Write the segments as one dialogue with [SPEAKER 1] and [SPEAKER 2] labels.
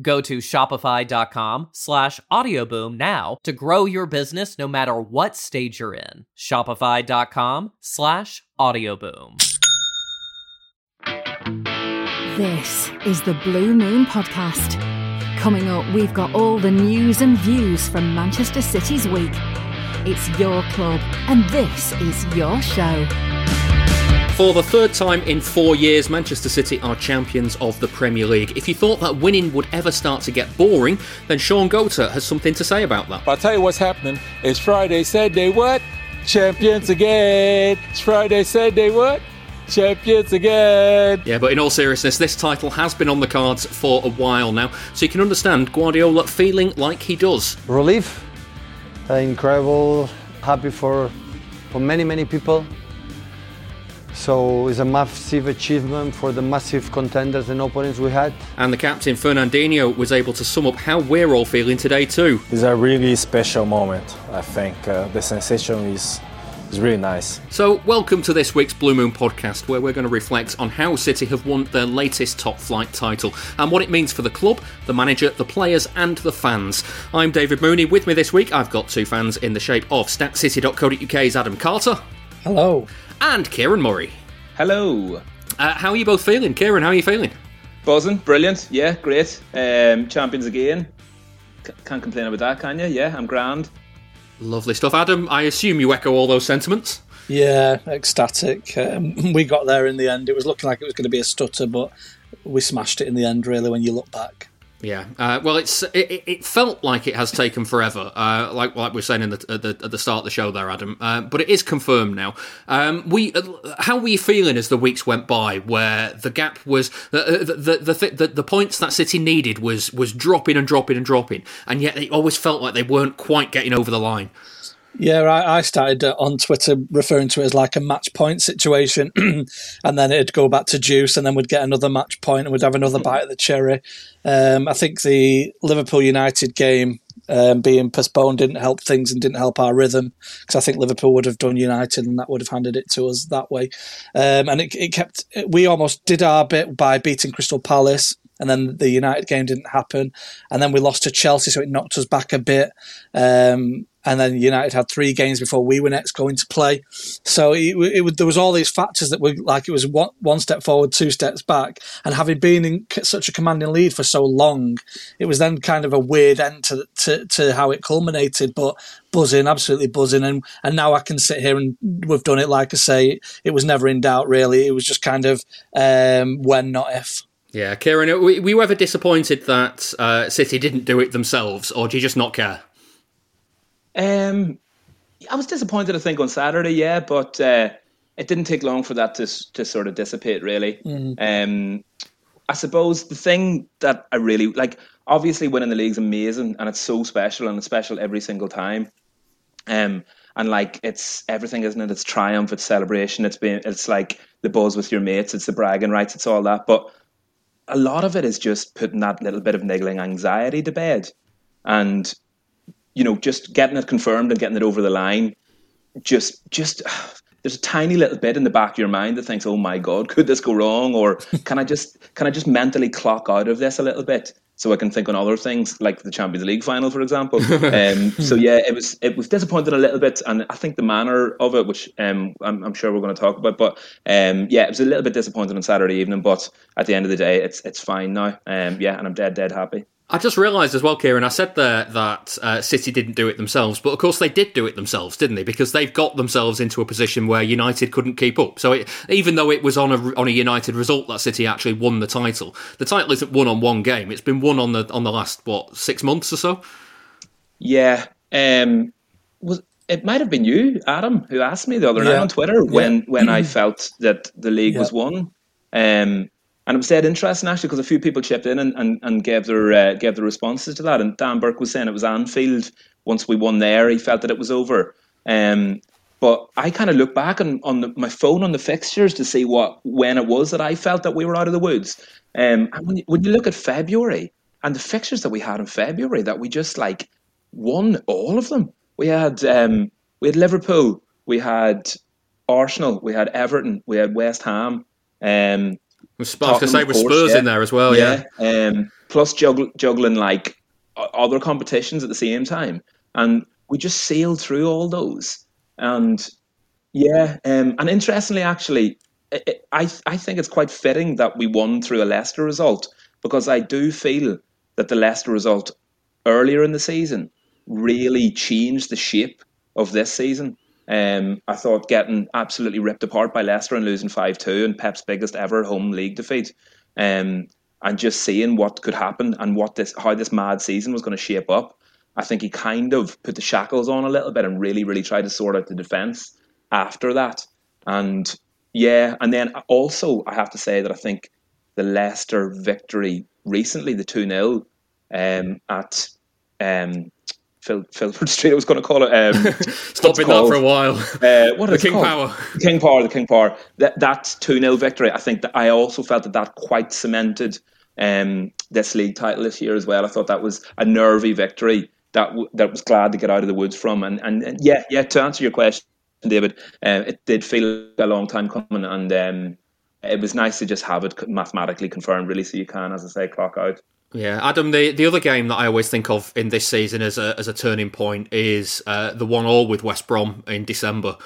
[SPEAKER 1] Go to shopify.com slash audioboom now to grow your business no matter what stage you're in. Shopify.com slash audioboom.
[SPEAKER 2] This is the Blue Moon Podcast. Coming up, we've got all the news and views from Manchester City's week. It's your club, and this is your show.
[SPEAKER 3] For the third time in four years, Manchester City are champions of the Premier League. If you thought that winning would ever start to get boring, then Shaun Goater has something to say about that.
[SPEAKER 4] I'll tell you what's happening. It's Friday, Saturday, what? Champions again. It's Friday, Saturday, what? Champions again.
[SPEAKER 3] Yeah, but in all seriousness, this title has been on the cards for a while now, so you can understand Guardiola feeling like he does.
[SPEAKER 5] Relief, uh, incredible, happy for for many many people. So it's a massive achievement for the massive contenders and opponents we had.
[SPEAKER 3] And the captain, Fernandinho, was able to sum up how we're all feeling today, too.
[SPEAKER 6] It's a really special moment, I think. Uh, the sensation is, is really nice.
[SPEAKER 3] So, welcome to this week's Blue Moon podcast, where we're going to reflect on how City have won their latest top flight title and what it means for the club, the manager, the players, and the fans. I'm David Mooney. With me this week, I've got two fans in the shape of StatCity.co.uk's Adam Carter.
[SPEAKER 7] Hello
[SPEAKER 3] and Kieran Murray.
[SPEAKER 8] Hello.
[SPEAKER 3] Uh, how are you both feeling? Kieran, how are you feeling?
[SPEAKER 8] Buzzing, brilliant, yeah, great. Um, champions again. C- can't complain about that, can you? Yeah, I'm grand.
[SPEAKER 3] Lovely stuff. Adam, I assume you echo all those sentiments?
[SPEAKER 7] Yeah, ecstatic. Um, we got there in the end. It was looking like it was going to be a stutter, but we smashed it in the end, really, when you look back.
[SPEAKER 3] Yeah, uh, well, it's it, it, felt like it has taken forever, uh, like like we are saying in the, at the, at the start of the show there, Adam. Uh, but it is confirmed now. Um, we, uh, how were you feeling as the weeks went by, where the gap was the the the, the, the, the points that City needed was was dropping and dropping and dropping, and yet it always felt like they weren't quite getting over the line.
[SPEAKER 7] Yeah, I, I started uh, on Twitter referring to it as like a match point situation, and then it'd go back to juice, and then we'd get another match point, and we'd have another bite of the cherry. Um, I think the Liverpool United game um, being postponed didn't help things and didn't help our rhythm because I think Liverpool would have done United and that would have handed it to us that way. Um, and it, it kept we almost did our bit by beating Crystal Palace and then the United game didn't happen, and then we lost to Chelsea, so it knocked us back a bit. Um, and then United had three games before we were next going to play. So it, it, there was all these factors that were like it was one, one step forward, two steps back, and having been in such a commanding lead for so long, it was then kind of a weird end to to, to how it culminated. But buzzing, absolutely buzzing, and and now I can sit here and we've done it. Like I say, it was never in doubt. Really, it was just kind of um, when, not if.
[SPEAKER 3] Yeah, Kieran, were you ever disappointed that uh, City didn't do it themselves, or do you just not care?
[SPEAKER 8] Um, I was disappointed, I think, on Saturday, yeah, but uh, it didn't take long for that to to sort of dissipate, really. Mm. Um, I suppose the thing that I really like, obviously, winning the league's amazing and it's so special and it's special every single time. Um, and like it's everything, isn't it? It's triumph, it's celebration, it's been, it's like the buzz with your mates, it's the bragging rights, it's all that. But a lot of it is just putting that little bit of niggling anxiety to bed. And you know, just getting it confirmed and getting it over the line, just just there's a tiny little bit in the back of your mind that thinks, "Oh my God, could this go wrong?" Or can I just can I just mentally clock out of this a little bit so I can think on other things like the Champions League final, for example. um, so yeah, it was it was disappointing a little bit, and I think the manner of it, which um, I'm, I'm sure we're going to talk about, but um, yeah, it was a little bit disappointing on Saturday evening. But at the end of the day, it's it's fine now. Um, yeah, and I'm dead dead happy.
[SPEAKER 3] I just realised as well, Kieran. I said there that uh, City didn't do it themselves, but of course they did do it themselves, didn't they? Because they've got themselves into a position where United couldn't keep up. So it, even though it was on a on a United result that City actually won the title, the title isn't won on one game. It's been won on the on the last what six months or so.
[SPEAKER 8] Yeah, um, was it might have been you, Adam, who asked me the other
[SPEAKER 7] Yeah.
[SPEAKER 8] night on Twitter when
[SPEAKER 7] Yeah.
[SPEAKER 8] when I felt that the league
[SPEAKER 7] Yeah.
[SPEAKER 8] was won. Um, and it was dead interesting actually because a few people chipped in and, and, and gave their uh, gave their responses to that. And Dan Burke was saying it was Anfield. Once we won there, he felt that it was over. Um, but I kind of look back on, on the, my phone on the fixtures to see what when it was that I felt that we were out of the woods. Um, and when you, when you look at February and the fixtures that we had in February, that we just like won all of them. We had um, we had Liverpool, we had Arsenal, we had Everton, we had West Ham. Um,
[SPEAKER 3] I was going to say with Spurs
[SPEAKER 8] yeah.
[SPEAKER 3] in there as well. Yeah,
[SPEAKER 8] Um, plus juggle, juggling like other competitions at the same time, and we just sailed through all those. And yeah, um, and interestingly, actually, i I I think it's quite fitting that we won through a Leicester result because I do feel that the Leicester result earlier in the season really changed the shape of this season. Um, I thought getting absolutely ripped apart by Leicester and losing 5 2 and Pep's biggest ever home league defeat. Um, and just seeing what could happen and what this how this mad season was going to shape up. I think he kind of put the shackles on a little bit and really, really tried to sort out the defence after that. And yeah, and then also I have to say that I think the Leicester victory recently, the 2 0 um, at um, Phil, Filbert Street, I was going to call it. Um,
[SPEAKER 3] stop it that for a while.
[SPEAKER 8] Uh, what
[SPEAKER 3] the
[SPEAKER 8] is
[SPEAKER 3] King
[SPEAKER 8] called?
[SPEAKER 3] Power.
[SPEAKER 8] King Power, the King Power. That that two 0 victory. I think that I also felt that that quite cemented um, this league title this year as well. I thought that was a nervy victory that w- that was glad to get out of the woods from. And and, and yeah, yeah. To answer your question, David, uh, it did feel a long time coming, and um, it was nice to just have it mathematically confirmed, really, so you can, as I say, clock out.
[SPEAKER 3] Yeah, Adam. The the other game that I always think of in this season as a as a turning point is uh, the one all with West Brom in December.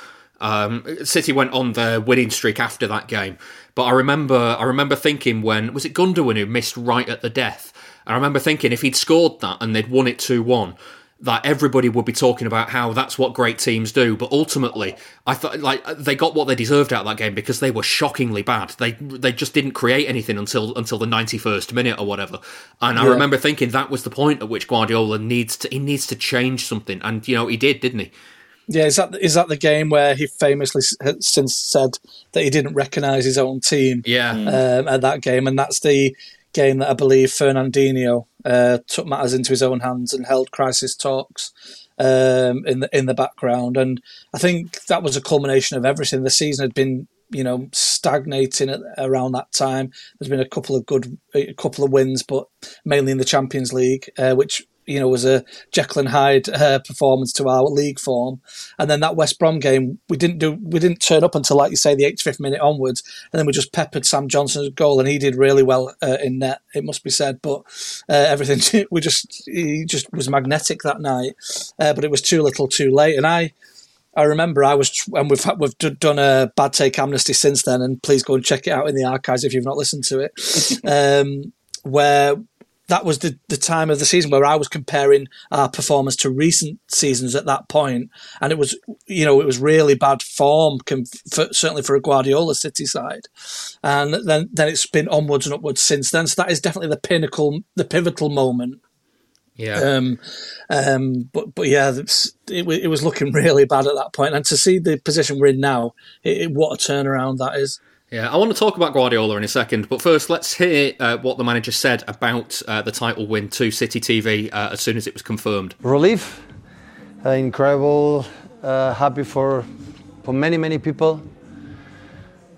[SPEAKER 3] Um, City went on their winning streak after that game, but I remember I remember thinking when was it Gundogan who missed right at the death. I remember thinking if he'd scored that and they'd won it two one, that everybody would be talking about how that's what great teams do. But ultimately, I thought like they got what they deserved out of that game because they were shockingly bad. They they just didn't create anything until until the ninety first minute or whatever. And I remember thinking that was the point at which Guardiola needs to he needs to change something, and you know he did, didn't he?
[SPEAKER 7] Yeah, is that is that the game where he famously since said that he didn't recognise his own team
[SPEAKER 3] Yeah.
[SPEAKER 7] um, at that game, and that's the game that I believe Fernandinho uh, took matters into his own hands and held crisis talks um, in the in the background, and I think that was a culmination of everything. The season had been you know stagnating at, around that time. There's been a couple of good, a couple of wins, but mainly in the Champions League, uh, which you know was a Jekyll and Hyde uh, performance to our league form. And then that West Brom game, we didn't do, we didn't turn up until like you say the 85th minute onwards, and then we just peppered Sam Johnstone's goal, and he did really well uh, in net. It must be said, but uh, everything we just he just was magnetic that night. Uh, but it was too little, too late, and I. I remember I was, and we've we've done a bad take amnesty since then, and please go and check it out in the archives if you've not listened to it. um, where that was the, the time of the season where I was comparing our performance to recent seasons at that point, and it was you know it was really bad form, for, certainly for a Guardiola City side, and then then it's been onwards and upwards since then. So that is definitely the pinnacle, the pivotal moment
[SPEAKER 3] Yeah.
[SPEAKER 7] um, um, but but yeah, it, it was looking really bad at that point, and to see the position we're in now, it, it, what a turnaround that is.
[SPEAKER 3] Yeah, I want to talk about Guardiola in a second, but first let's hear uh, what the manager said about uh, the title win to City TV uh, as soon as it was confirmed.
[SPEAKER 5] relief, uh, incredible, uh, happy for for many many people.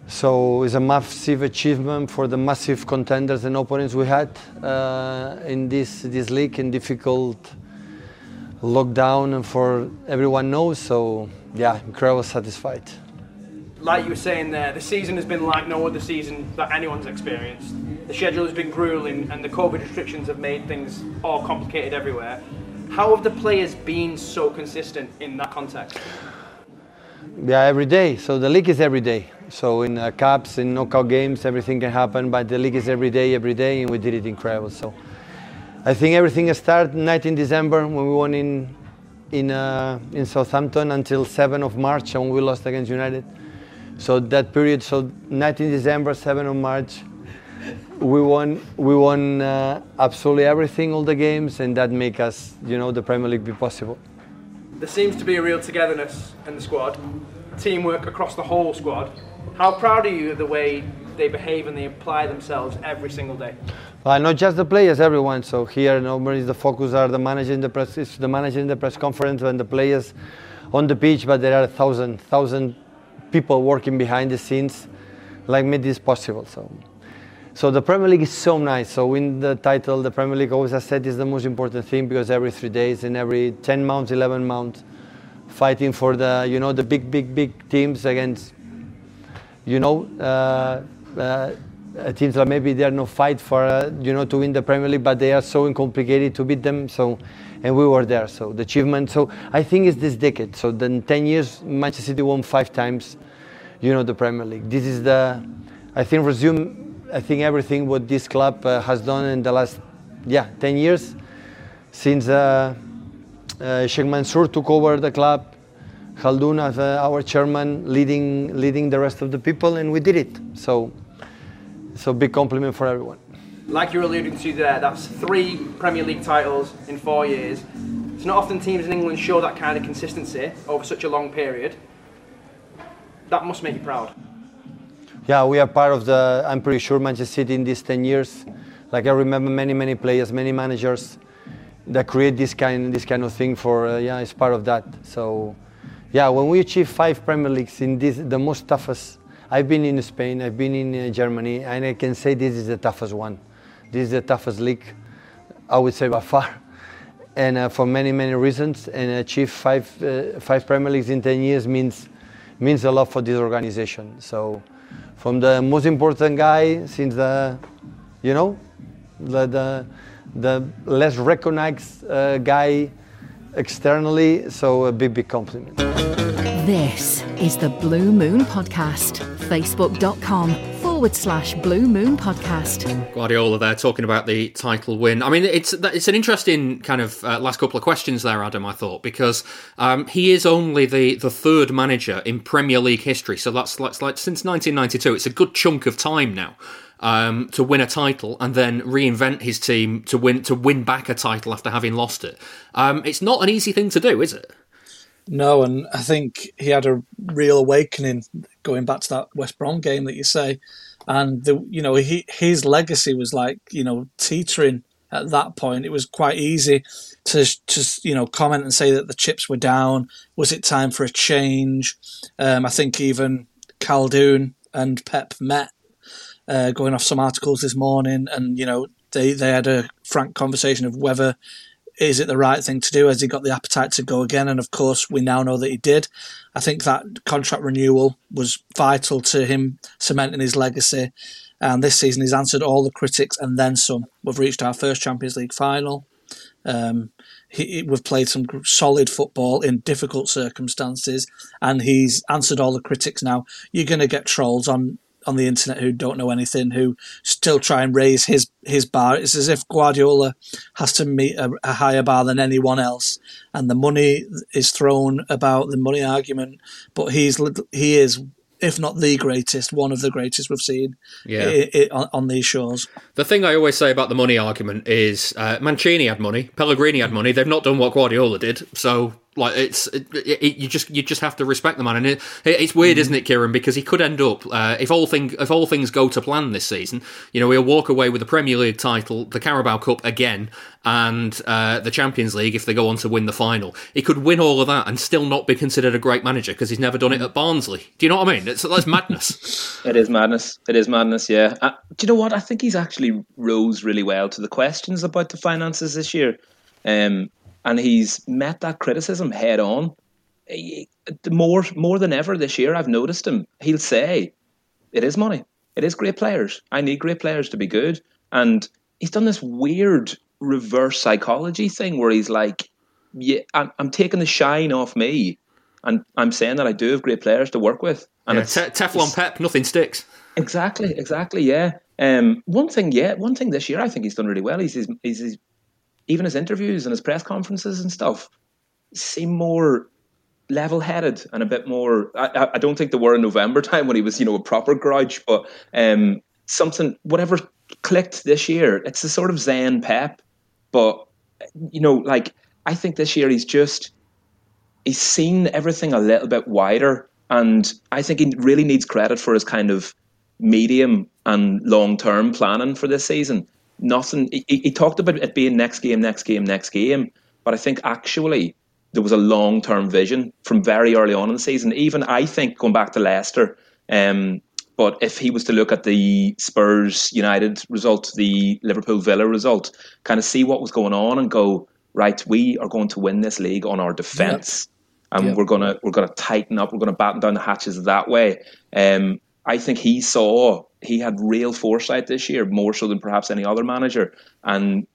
[SPEAKER 5] So it's a massive achievement for the massive contenders and opponents we had uh, in this this league in difficult lockdown, and for everyone knows. So yeah, incredible, satisfied.
[SPEAKER 9] Like you were saying there, the season has been like no other season that anyone's experienced. The schedule has been grueling, and the COVID restrictions have made things all complicated everywhere. How have the players been so consistent in that context?
[SPEAKER 5] Yeah, every day. So the league is every day. So in uh, cups, in knockout games, everything can happen. But the league is every day, every day, and we did it incredible. So I think everything started 19 December when we won in in uh, in Southampton until 7 of March when we lost against United. So that period, so 19 December, 7 of March, we won we won uh, absolutely everything, all the games, and that make us, you know, the Premier League be possible.
[SPEAKER 9] There seems to be a real togetherness in the squad, teamwork across the whole squad. How proud are you of the way they behave and they apply themselves every single day?
[SPEAKER 5] Uh, not just the players, everyone. So here, normally the focus are the manager in the press, it's the manager in the press conference and the players on the pitch. But there are a thousand, thousand people working behind the scenes, like made this possible. So, so the Premier League is so nice. So win the title, the Premier League always I said is the most important thing because every three days and every 10 months, 11 months, fighting for the you know the big, big, big teams against you know. Uh, uh, teams that maybe they are no fight for uh, you know to win the Premier League, but they are so complicated to beat them. So, and we were there. So the achievement. So I think it's this decade. So then 10 years, Manchester City won five times, you know, the Premier League. This is the, I think resume. I think everything what this club uh, has done in the last, yeah, 10 years, since uh, uh, Sheikh Mansour took over the club. Khaldoon as uh, our chairman, leading leading the rest of the people, and we did it. So so big compliment for everyone.
[SPEAKER 9] Like you're alluding to there, that's three Premier League titles in four years. It's not often teams in England show that kind of consistency over such a long period. That must make you proud.
[SPEAKER 5] Yeah, we are part of the. I'm pretty sure Manchester City in these 10 years. Like I remember many, many players, many managers that create this kind, this kind of thing. For uh, yeah, it's part of that. So, yeah, when we achieve five Premier Leagues in this, the most toughest I've been in Spain, I've been in uh, Germany, and I can say this is the toughest one. This is the toughest league, I would say by far, and uh, for many many reasons. And achieve five uh, five Premier Leagues in ten years means means a lot for this organization. So, from the most important guy since the, you know, the the, the less recognized uh, guy externally. So a big big compliment.
[SPEAKER 2] This is the Blue Moon Podcast. Facebook.com forward slash Blue Moon Podcast.
[SPEAKER 3] Guardiola there talking about the title win. I mean, it's it's an interesting kind of uh, last couple of questions there, Adam. I thought because um, he is only the, the third manager in Premier League history, so that's, that's like since 1992. It's a good chunk of time now. Um, to win a title and then reinvent his team to win to win back a title after having lost it. Um, it's not an easy thing to do, is it?
[SPEAKER 7] No, and I think he had a real awakening going back to that West Brom game that you say, and the you know he his legacy was like you know teetering at that point. It was quite easy to just you know comment and say that the chips were down. Was it time for a change? Um, I think even Khaldoon and Pep met, uh, going off some articles this morning, and you know they they had a frank conversation of whether is it the right thing to do? Has he got the appetite to go again? And of course, we now know that he did. I think that contract renewal was vital to him cementing his legacy. And this season, he's answered all the critics and then some. We've reached our first Champions League final. Um, he, we've played some solid football in difficult circumstances, and he's answered all the critics. Now you're going to get trolls on on the internet who don't know anything, who still try and raise his his bar. It's as if Guardiola has to meet a, a, higher bar than anyone else, and the money is thrown about the money argument. But he's he is. If not the greatest, one of the greatest we've seen yeah. It, it, on, on, these shores.
[SPEAKER 3] The thing I always say about the money argument is uh, Mancini had money, Pellegrini had money. They've not done what Guardiola did, so like it's it, it, you just you just have to respect the man, and it, it's weird, mm. isn't it, Kieran? Because he could end up uh, if all thing if all things go to plan this season, you know, he'll walk away with the Premier League title, the Carabao Cup again, and uh, the Champions League if they go on to win the final. He could win all of that and still not be considered a great manager because he's never done it at Barnsley. Do you know what I mean? It's that's madness.
[SPEAKER 8] it is madness. It is madness. Yeah. Uh, do you know what? I think he's actually rose really well to the questions about the finances this year. Um, and he's met that criticism head on. he, more more than ever this year, I've noticed him. He'll say, "It is money. It is great players. I need great players to be good." And he's done this weird reverse psychology thing where he's like, "Yeah, I'm, I'm taking the shine off me, and I'm saying that I do have great players to work with." And
[SPEAKER 3] Yeah,
[SPEAKER 8] it's,
[SPEAKER 3] te- Teflon Pep, nothing sticks.
[SPEAKER 8] Exactly, exactly. Yeah. Um, one thing, yeah, one thing this year I think he's done really well. He's, he's, he's, he's even his interviews and his press conferences and stuff seem more level-headed and a bit more. I, I- don't think they were in November time when he was, you know, a proper grudge, but um, something, whatever clicked this year. It's the sort of Zen Pep, but you know, like I think this year he's just he's seen everything a little bit wider, and I think he really needs credit for his kind of medium and long term planning for this season. Nothing. He, he talked about it being next game, next game, next game, but I think actually there was a long term vision from very early on in the season. Even I think going back to Leicester. Um, but if he was to look at the Spurs United result, the Liverpool Villa result, kind of see what was going on and go, right, we are going to win this league on our defence. And
[SPEAKER 7] Yep.
[SPEAKER 8] we're gonna we're gonna tighten up, we're gonna batten down the hatches that way. Um, I think he saw he had real foresight this year, more so than perhaps any other manager, and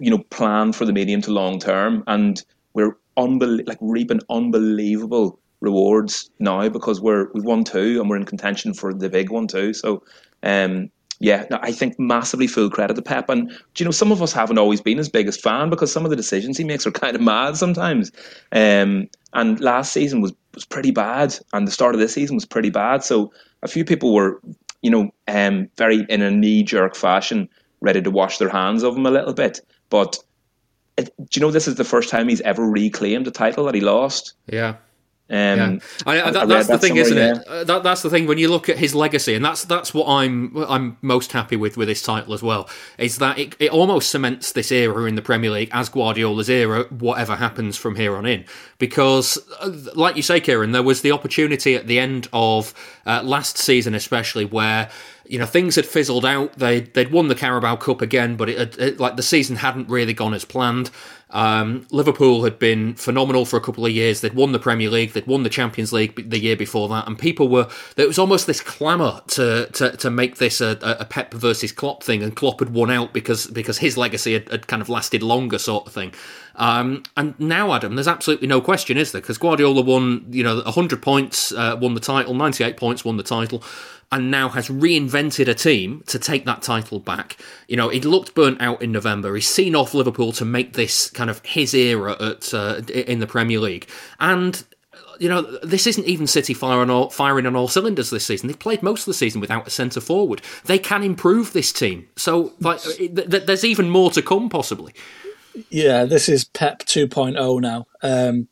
[SPEAKER 8] you know, plan for the medium to long term. And we're unbel- like reaping unbelievable rewards now because we're we've won two and we're in contention for the big one too. So um yeah, no, I think massively full credit to Pep. And you know, some of us haven't always been his biggest fan because some of the decisions he makes are kind of mad sometimes. Um, and last season was was pretty bad, and the start of this season was pretty bad. So a few people were, you know, um, very in a knee jerk fashion, ready to wash their hands of him a little bit. But it, do you know this is the first time he's ever reclaimed a title that he lost?
[SPEAKER 3] Yeah.
[SPEAKER 8] Um,
[SPEAKER 3] Yeah. I, I,
[SPEAKER 8] I
[SPEAKER 3] that, that's the thing, isn't
[SPEAKER 8] somewhere,
[SPEAKER 3] it? Uh, that, that's the thing when you look at his legacy, and that's that's what I'm I'm most happy with with this title as well. Is that it, it almost cements this era in the Premier League as Guardiola's era, whatever happens from here on in. Because, uh, like you say, Kieran, there was the opportunity at the end of uh, last season, especially where you know things had fizzled out. They they'd won the Carabao Cup again, but it, had- it like the season hadn't really gone as planned. Um, Liverpool had been phenomenal for a couple of years. They'd won the Premier League, they'd won the Champions League the year before that, and people were there was almost this clamour to, to to make this a, a Pep versus Klopp thing, and Klopp had won out because because his legacy had, had kind of lasted longer, sort of thing. Um, and now, Adam, there's absolutely no question, is there? Because Guardiola won, you know, 100 points, uh, won the title, 98 points, won the title, and now has reinvented a team to take that title back. You know, he looked burnt out in November. He's seen off Liverpool to make this kind of his era at uh, in the Premier League, and you know, this isn't even City firing, all, firing on all cylinders this season. They've played most of the season without a centre forward. They can improve this team. So, like, th- th- there's even more to come, possibly.
[SPEAKER 7] Yeah, this is Pep 2.0 now. Um,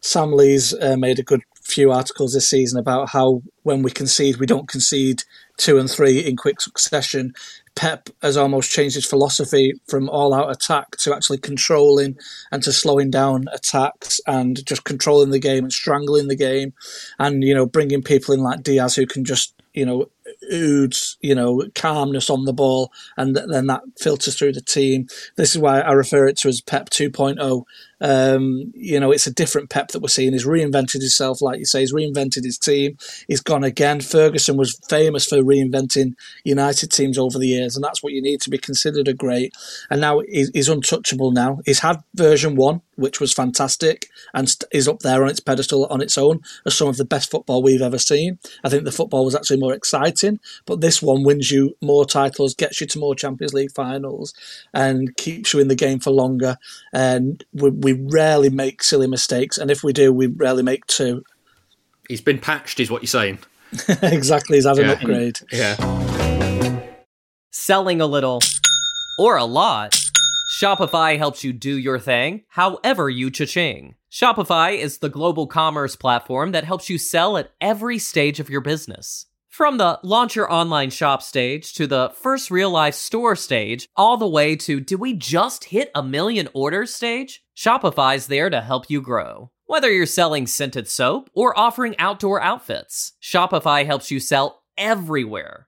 [SPEAKER 7] Sam Lee's uh, made a good few articles this season about how when we concede, we don't concede two and three in quick succession. Pep has almost changed his philosophy from all out attack to actually controlling and to slowing down attacks and just controlling the game and strangling the game and, you know, bringing people in like Dias who can just, you know, ooze, you know, calmness on the ball, and then that filters through the team. This is why I refer it to as Pep 2.0. Um, you know, it's a different Pep that we're seeing. He's reinvented himself, like you say. He's reinvented his team. He's gone again. Ferguson was famous for reinventing United teams over the years, and that's what you need to be considered a great. And now he's, untouchable. Now he's had version one, which was fantastic, and is up there on its pedestal on its own as some of the best football we've ever seen. I think the football was actually more exciting, but this one wins you more titles, gets you to more Champions League finals, and keeps you in the game for longer. And we, we rarely make silly mistakes, and if we do, we rarely make two.
[SPEAKER 3] He's been patched, is what you're saying.
[SPEAKER 7] exactly, he's had an upgrade.
[SPEAKER 3] Yeah.
[SPEAKER 1] Selling a little or a lot. Shopify helps you do your thing, however you cha-ching. Shopify is the global commerce platform that helps you sell at every stage of your business. From the launch your online shop stage to the first real life store stage, all the way to did we just hit a million orders stage? Shopify's there to help you grow. Whether you're selling scented soap or offering outdoor outfits, Shopify helps you sell everywhere.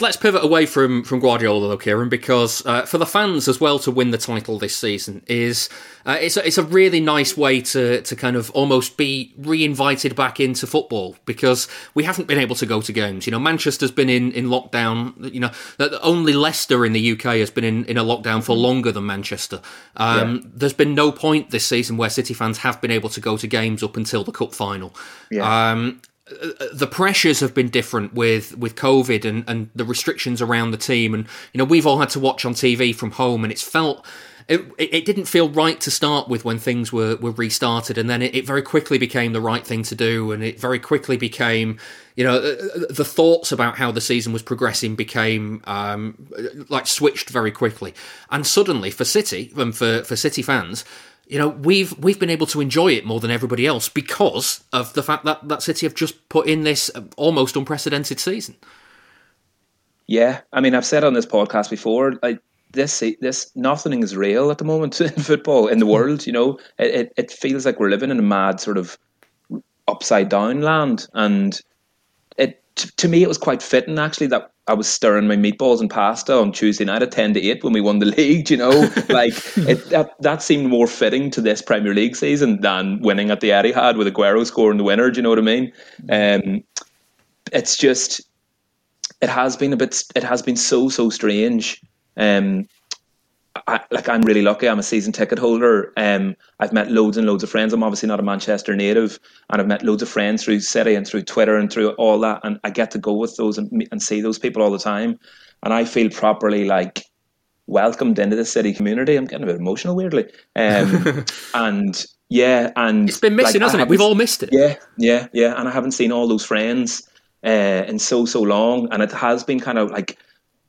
[SPEAKER 3] Let's pivot away from, from Guardiola though, Kieran, because uh, for the fans as well to win the title this season is uh, it's a, it's a really nice way to to kind of almost be re-invited back into football because we haven't been able to go to games. You know, Manchester's been in, in lockdown. You know, only Leicester in the UK has been in, in a lockdown for longer than Manchester. Um, yeah. There's been no point this season where City fans have been able to go to games up until the cup final. Yeah. Um, the pressures have been different with with COVID and, and the restrictions around the team, and you know we've all had to watch on TV from home, and it's felt it, it didn't feel right to start with when things were, were restarted, and then it, it, very quickly became the right thing to do, and it very quickly became, you know, uh, uh, the thoughts about how the season was progressing became um, like switched very quickly, and suddenly for City and for for City fans, you know we've we've been able to enjoy it more than everybody else because of the fact that that City have just put in this almost unprecedented season.
[SPEAKER 8] Yeah, I mean, I've said on this podcast before, like this this nothing is real at the moment in football in the hmm. world. You know, it it feels like we're living in a mad sort of upside down land, and it to me it was quite fitting actually that I was stirring my meatballs and pasta on Tuesday night at ten to eight when we won the league. You know, like it, that that seemed more fitting to this Premier League season than winning at the Etihad with Aguero scoring the winner. Do you know what I mean? Um, it's just it has been a bit. It has been so so strange. Um, I, like I'm really lucky. I'm a season ticket holder. Um, I've met loads and loads of friends. I'm obviously not a Manchester native, and I've met loads of friends through City and through Twitter and through all that. And I get to go with those and, and see those people all the time. And I feel properly like welcomed into the city community. I'm getting a bit emotional, weirdly. Um, and yeah, and
[SPEAKER 3] it's been missing, like, hasn't it? We've all missed it.
[SPEAKER 8] Yeah, yeah, yeah. And I haven't seen all those friends uh, in so so long, and it has been kind of like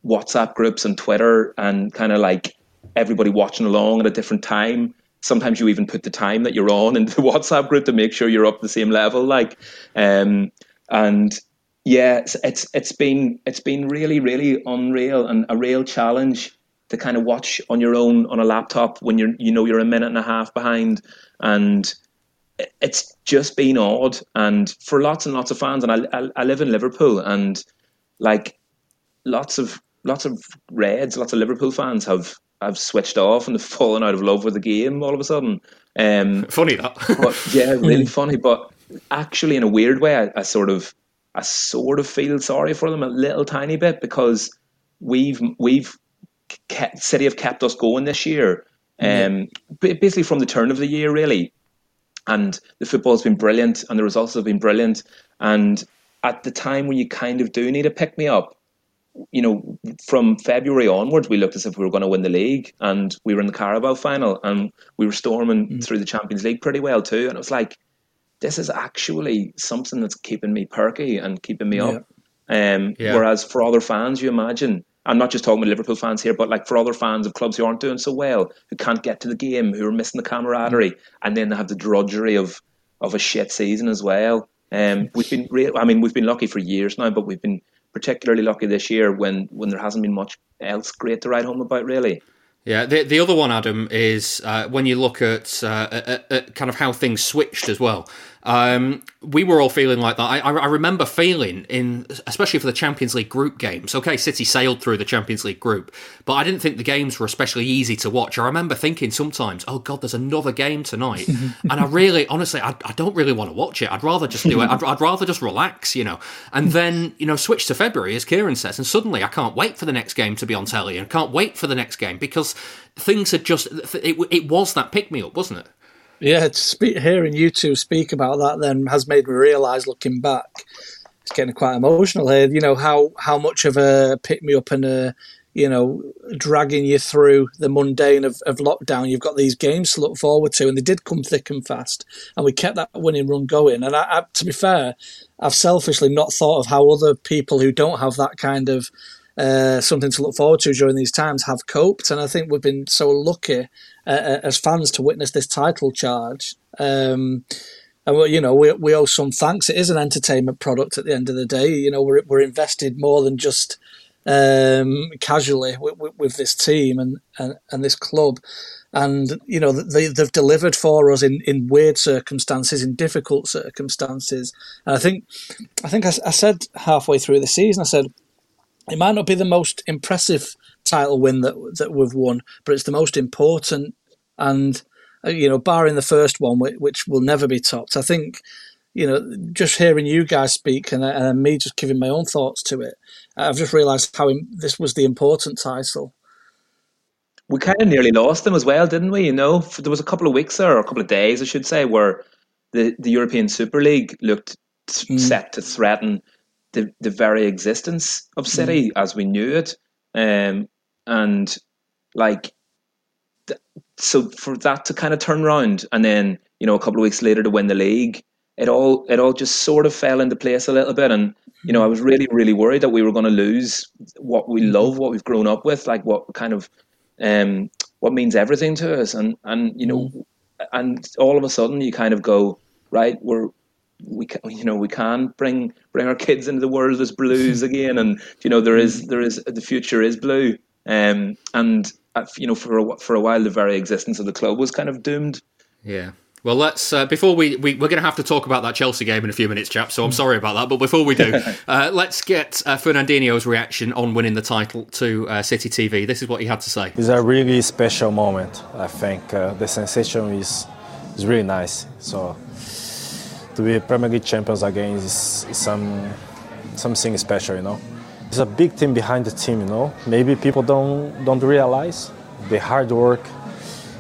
[SPEAKER 8] WhatsApp groups and Twitter and kind of like everybody watching along at a different time. Sometimes you even put the time that you're on into the WhatsApp group to make sure you're up the same level. Like, um, and yeah, it's, it's it's been it's been really really unreal and a real challenge to kind of watch on your own on a laptop when you're you know you're a minute and a half behind and it's just been odd and for lots and lots of fans and I, I, I live in Liverpool and like lots of lots of Reds lots of Liverpool fans have I've switched off and have fallen out of love with the game all of a sudden. Um,
[SPEAKER 3] funny that,
[SPEAKER 8] but yeah, really funny. But actually, in a weird way, I, I, sort of, I sort of feel sorry for them a little tiny bit because we've we've kept, City have kept us going this year. Um, basically from the turn of the year, really, and the football's been brilliant, and the results have been brilliant. And at the time when you kind of do need a pick me up, you know, from February onwards, we looked as if we were going to win the league, and we were in the Carabao final, and we were storming mm. through the Champions League pretty well too. And it was like, this is actually something that's keeping me perky and keeping me yeah. up. Um, yeah. Whereas for other fans, you imagine, I'm not just talking with Liverpool fans here, but like for other fans of clubs who aren't doing so well, who can't get to the game, who are missing the camaraderie, mm. and then they have the drudgery of of a shit season as well. Um, we've been, re- I mean, we've been lucky for years now, but we've been particularly lucky this year when when there hasn't been much else great to write home about, really.
[SPEAKER 3] Yeah, the the other one, Adam, is uh, when you look at, uh, at, at, kind of how things switched as well. Um, we were all feeling like that. I, I, remember feeling in, especially for the Champions League group games. Okay, City sailed through the Champions League group, but I didn't think the games were especially easy to watch. I remember thinking sometimes, "Oh God, there's another game tonight," and I really, honestly, I, I, don't really want to watch it. I'd rather just do it. I'd, I'd, rather just relax, you know. And then you know, switch to February, as Kieran says, and suddenly I can't wait for the next game to be on telly, and can't wait for the next game because things had just it, it was that pick me up, wasn't it?
[SPEAKER 7] Yeah, speak, hearing you two speak about that then has made me realise, looking back, it's getting quite emotional here. You know how how much of a pick me up and a you know dragging you through the mundane of, of lockdown. You've got these games to look forward to, and they did come thick and fast, and we kept that winning run going. And I, I, to be fair, I've selfishly not thought of how other people who don't have that kind of uh, something to look forward to during these times have coped. And I think we've been so lucky uh, uh as fans to witness this title charge. Um, and we, you know, we, we owe some thanks. It is an entertainment product at the end of the day. You know, we're, we're invested more than just um, casually with, with, with, this team and, and, and this club. And, you know, they, they've delivered for us in, in weird circumstances, in difficult circumstances. And I think, I think I, I said halfway through the season, I said, it might not be the most impressive title win that that we've won, but it's the most important. And uh, you know, barring the first one, which will never be topped, I think you know, just hearing you guys speak and, and me just giving my own thoughts to it, I've just realised how this was the important title.
[SPEAKER 8] We kind of nearly lost them as well, didn't we? You know, there was a couple of weeks there, or a couple of days, I should say, where the, the European Super League looked mm. set to threaten the the very existence of City mm. as we knew it, um, and like, th- so for that to kind of turn around, and then you know a couple of weeks later to win the league, it all it all just sort of fell into place a little bit, and you know I was really really worried that we were going to lose what we mm-hmm. love, what we've grown up with, like what kind of um, what means everything to us, and and you know, mm. and all of a sudden you kind of go right, we're we can, you know we can bring bring our kids into the world as blues again and you know there is there is the future is blue um, and uh, you know for a, for a while the very existence of the club was kind of doomed
[SPEAKER 3] yeah well, let's uh, before we, we we're going to have to talk about that Chelsea game in a few minutes, chap. So I'm sorry about that. But before we do, uh, let's get uh, Fernandinho's reaction on winning the title to uh, City TV. This is what he had to say.
[SPEAKER 6] It's a really special moment. I think uh, the sensation is is really nice. So to be Premier League champions again is, is some something special, you know. There's a big team behind the team, you know. Maybe people don't don't realize the hard work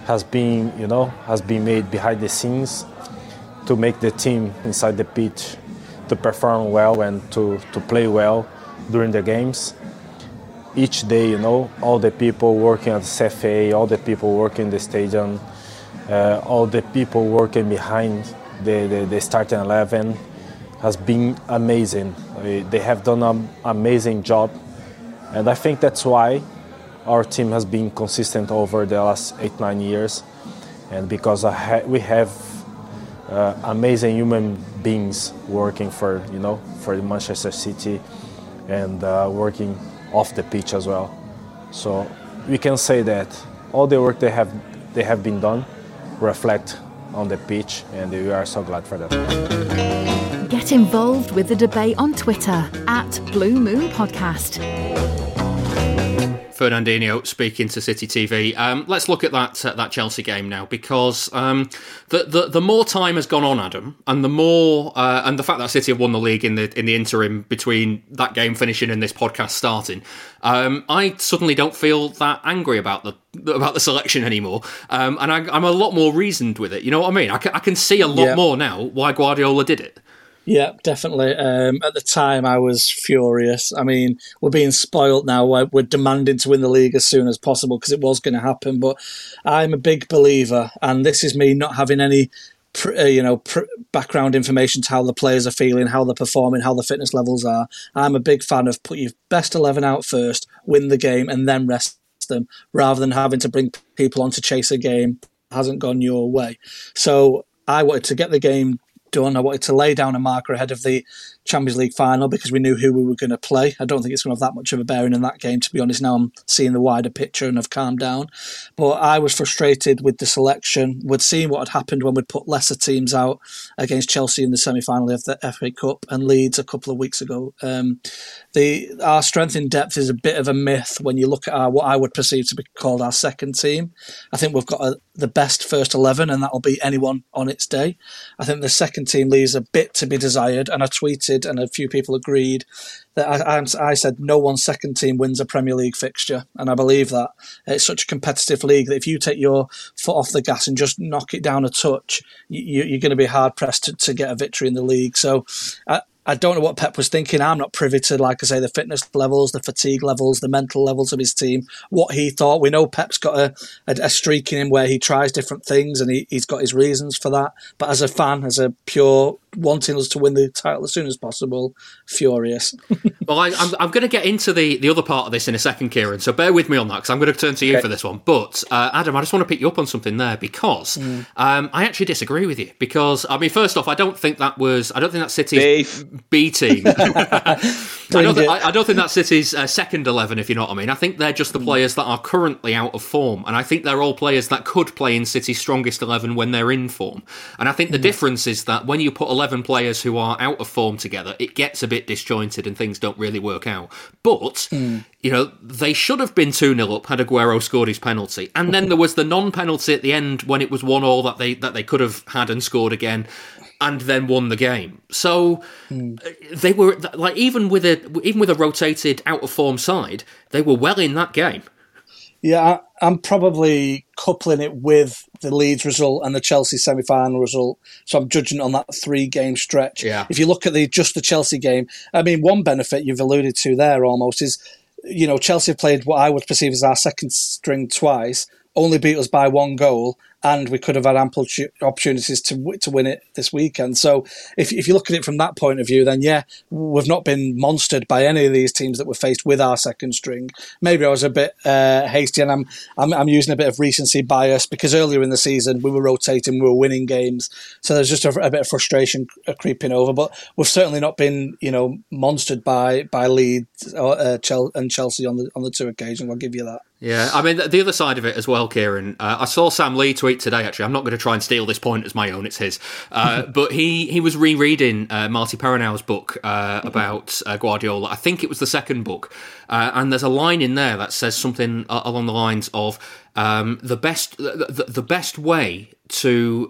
[SPEAKER 6] has been, you know, has been made behind the scenes to make the team inside the pitch to perform well and to, to play well during the games. Each day, you know, all the people working at the CFA, all the people working in the stadium, uh, all the people working behind the, the, the starting 11 has been amazing. They have done an amazing job. And I think that's why our team has been consistent over the last eight, nine years. And because ha- we have uh, amazing human beings working for, you know, for Manchester City and uh, working off the pitch as well. So we can say that all the work they have, they have been done reflect on the pitch, and we are so glad for that.
[SPEAKER 2] Get involved with the debate on Twitter at Blue Moon Podcast.
[SPEAKER 3] Fernandinho speaking to City TV. Um, let's look at that uh, that Chelsea game now because um, the, the the more time has gone on, Adam, and the more uh, and the fact that City have won the league in the in the interim between that game finishing and this podcast starting, um, I suddenly don't feel that angry about the about the selection anymore, um, and I, am a lot more reasoned with it. You know what I mean? I can, I can see a lot yeah. more now why Guardiola did it.
[SPEAKER 7] Yeah, definitely. Um, at the time, I was furious. I mean, we're being spoilt now. We're demanding to win the league as soon as possible because it was going to happen. But I'm a big believer, and this is me not having any, uh, you know, background information to how the players are feeling, how they're performing, how the fitness levels are. I'm a big fan of put your best eleven out first, win the game, and then rest them, rather than having to bring people on to chase a game hasn't gone your way. So I wanted to get the game done. I wanted to lay down a marker ahead of the Champions League final because we knew who we were going to play. I don't think it's going to have that much of a bearing in that game, to be honest. Now I'm seeing the wider picture and have calmed down. But I was frustrated with the selection. We'd seen what had happened when we'd put lesser teams out against Chelsea in the semi final of the FA Cup and Leeds a couple of weeks ago. Um, the Our strength in depth is a bit of a myth when you look at our, what I would perceive to be called our second team. I think we've got a, the best first 11, and that'll beat anyone on its day. I think the second team leaves a bit to be desired, and I tweeted, and a few people agreed that I, I, said no one second team wins a Premier League fixture, and I believe that it's such a competitive league that if you take your foot off the gas and just knock it down a touch, you, are going to be hard pressed to, to, get a victory in the league. So. I, I don't know what Pep was thinking. I'm not privy to, like I say, the fitness levels, the fatigue levels, the mental levels of his team, what he thought. We know Pep's got a, a, a streak in him where he tries different things and he, he's got his reasons for that. But as a fan, as a pure wanting us to win the title as soon as possible, furious.
[SPEAKER 3] well, I, am I'm, I'm going to get into the, the other part of this in a second, Kieran. So bear with me on that because I'm going to turn to you okay. for this one. But uh, Adam, I just want to pick you up on something there because mm. um, I actually disagree with you. Because I mean, first off, I don't think that was I don't think that City's Beef. B team. I, don't th- I, don't think that City's uh, second eleven. If you know what I mean, I think they're just the mm. players that are currently out of form, and I think they're all players that could play in City's strongest eleven when they're in form. And I think the mm. difference is that when you put 11 players who are out of form together, it gets a bit disjointed and things don't really work out. But, mm. You know, they should have been 2 0 up had Aguero scored his penalty. And then there was the non penalty at the end when it was 1 all that they, that they could have had and scored again and then won the game. So mm. they were like even with a even with a rotated out of form side, they were well in that game.
[SPEAKER 7] Yeah, I'm probably coupling it with the Leeds result and the Chelsea semi-final result. So I'm judging on that three-game stretch.
[SPEAKER 3] Yeah.
[SPEAKER 7] If you look at the just the Chelsea game, I mean, one benefit you've alluded to there almost is, you know, Chelsea played what I would perceive as our second string twice, only beat us by one goal, and we could have had ample opportunities to to win it this weekend. So if if you look at it from that point of view, then yeah, we've not been monstered by any of these teams that were faced with our second string. Maybe I was a bit uh, hasty, and I'm, I'm, I'm using a bit of recency bias because earlier in the season we were rotating, we were winning games, so there's just a, a bit of frustration creeping over. But we've certainly not been you know monstered by by Leeds or, uh, and Chelsea on the on the two occasions. I'll give you that.
[SPEAKER 3] Yeah, I mean the other side of it as well, Kieran. Uh, I saw Sam Lee tweet today. Actually, I'm not going to try and steal this point as my own; it's his. Uh, but he he was rereading uh, Martí Perarnau's book uh, about uh, Guardiola. I think it was the second book, uh, and there's a line in there that says something along the lines of um, the best the, the, best way to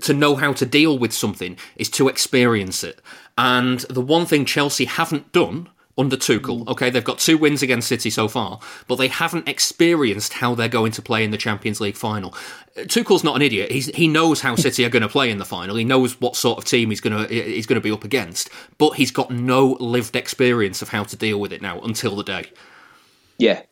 [SPEAKER 3] to know how to deal with something is to experience it. And the one thing Chelsea haven't done under Tuchel. Mm. Okay, they've got two wins against City so far, but they haven't experienced how they're going to play in the Champions League final. Tuchel's not an idiot. He's, he knows how City are going to play in the final. He knows what sort of team he's going to he's going to be up against, but he's got no lived experience of how to deal with it now until the day.
[SPEAKER 8] Yeah,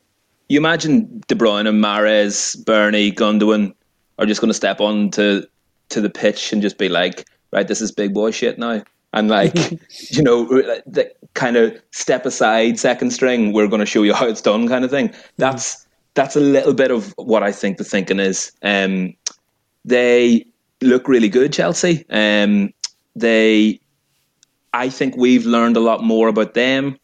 [SPEAKER 8] you imagine De Bruyne and Mahrez, Bernie, Gundogan are just going to step on to to the pitch and just be like, right, this is big boy shit now and like you know the kind of step aside second string we're going to show you how it's done kind of thing that's that's a little bit of what i think the thinking is um, they look really good chelsea um, they i think we've learned a lot more about them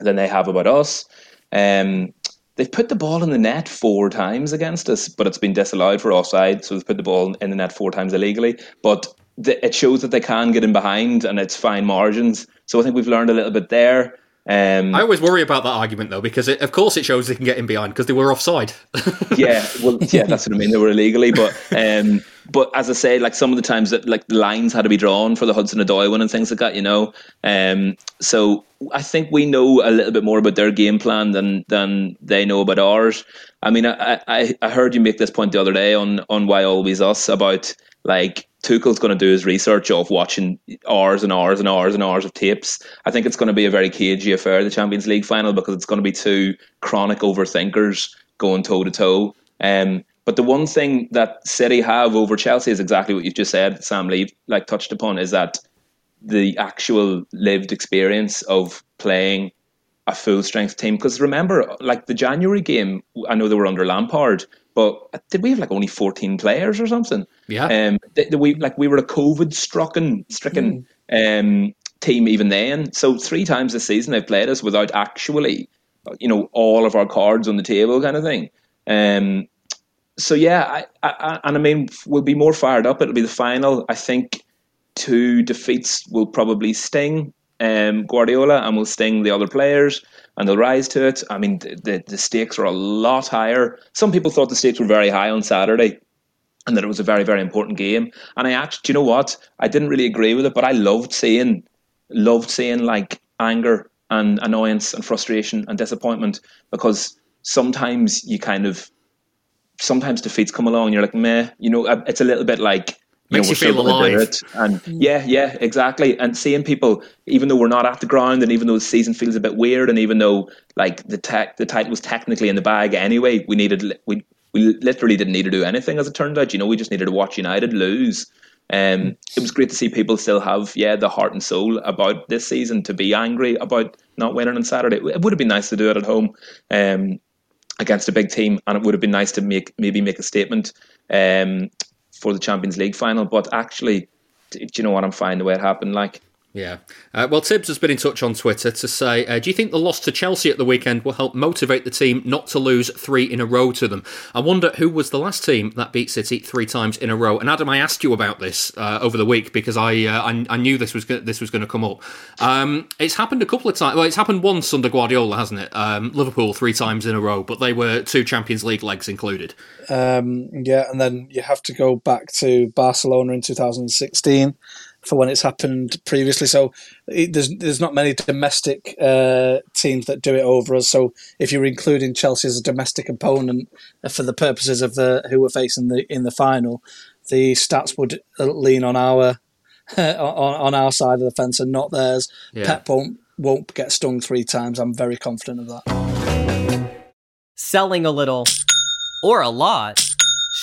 [SPEAKER 8] than they have about us um, they've put the ball in the net four times against us, but it's been disallowed for offside. So they've put the ball in the net four times illegally. But the, it shows that they can get in behind and it's fine margins. So I think we've learned a little bit there. Um,
[SPEAKER 3] I always worry about that argument though, because it, of course it shows they can get in behind because they were offside.
[SPEAKER 8] yeah, well, yeah, that's what I mean. They were illegally, but um, but as I say, like some of the times that like the lines had to be drawn for the Hudson Odoi one and things like that, you know. Um, so I think we know a little bit more about their game plan than than they know about ours. I mean, I I, I heard you make this point the other day on on why always us about like Tuchel's going to do his research of watching hours and hours and hours and hours of tapes. I think it's going to be a very cagey affair, the Champions League final, because it's going to be two chronic overthinkers going toe to toe. Um, but the one thing that City have over Chelsea is exactly what you've just said, Sam Lee, like touched upon, is that the actual lived experience of playing a full strength team. Because remember, like the January game, I know they were under Lampard, but did we have like only 14 players or something?
[SPEAKER 3] Yeah.
[SPEAKER 8] Um, th- th- we like we were a COVID stricken stricken um team even then. So three times this season they've played us without actually, you know, all of our cards on the table, kind of thing. Um, so yeah, I, I, and I mean, we'll be more fired up. It'll be the final. I think two defeats will probably sting um, Guardiola and will sting the other players, and they'll rise to it. I mean, the the stakes are a lot higher. Some people thought the stakes were very high on Saturday. And that it was a very, very important game. And I actually, you know what? I didn't really agree with it, but I loved seeing, loved seeing like anger and annoyance and frustration and disappointment because sometimes you kind of sometimes defeats come along and you're like meh you know uh, it's a little bit like you
[SPEAKER 3] Makes
[SPEAKER 8] know,
[SPEAKER 3] you feel alive.
[SPEAKER 8] and yeah yeah exactly and seeing people even though we're not at the ground and even though the season feels a bit weird and even though like the tech the title was technically in the bag anyway we needed we we literally didn't need to do anything as it turned out you know we just needed to watch United lose um, it was great to see people still have, yeah, the heart and soul about this season to be angry about not winning on Saturday. It would have been nice to do it at home um, against a big team, and it would have been nice to make maybe make a statement um, for the Champions League final. But actually, do you know what? I'm fine the way it happened. Like,
[SPEAKER 3] Yeah. Uh, well, Tibbs has been in touch on Twitter to say, uh, do you think the loss to Chelsea at the weekend will help motivate the team not to lose three in a row to them? I wonder who was the last team that beat City three times in a row. And Adam, I asked you about this uh, over the week because I, uh, I I knew this was go- this was going to come up. Um, it's happened a couple of times. Well, it's happened once under Guardiola, hasn't it? Um, Liverpool three times in a row, but they were two Champions League legs included.
[SPEAKER 7] Um, yeah, and then you have to go back to Barcelona in 2016 for when it's happened previously. So it, there's there's not many domestic uh, teams that do it over us. So if you're including Chelsea as a domestic opponent uh, for the purposes of the who we're facing the in the final, the stats would uh, lean on our on, on our side of the fence and not theirs.
[SPEAKER 3] Yeah.
[SPEAKER 7] Pep won't won't get stung three times. I'm very confident of that.
[SPEAKER 1] Selling a little or a lot,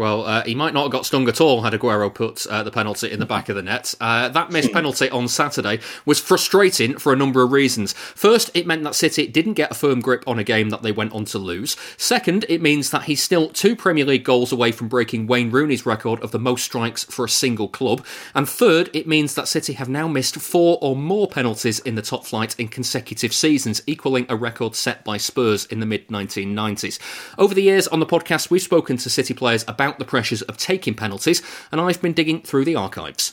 [SPEAKER 3] Well, uh, he might not have got stung at all had Aguero put uh, the penalty in the back of the net. Uh, that missed penalty on Saturday was frustrating for a number of reasons. First, it meant that City didn't get a firm grip on a game that they went on to lose. Second, it means that he's still two Premier League goals away from breaking Wayne Rooney's record of the most strikes for a single club. And third, it means that City have now missed four or more penalties in the top flight in consecutive seasons, equaling a record set by Spurs in the mid 1990s. Over the years on the podcast, we've spoken to City players about the pressures of taking penalties, and I've been digging through the archives.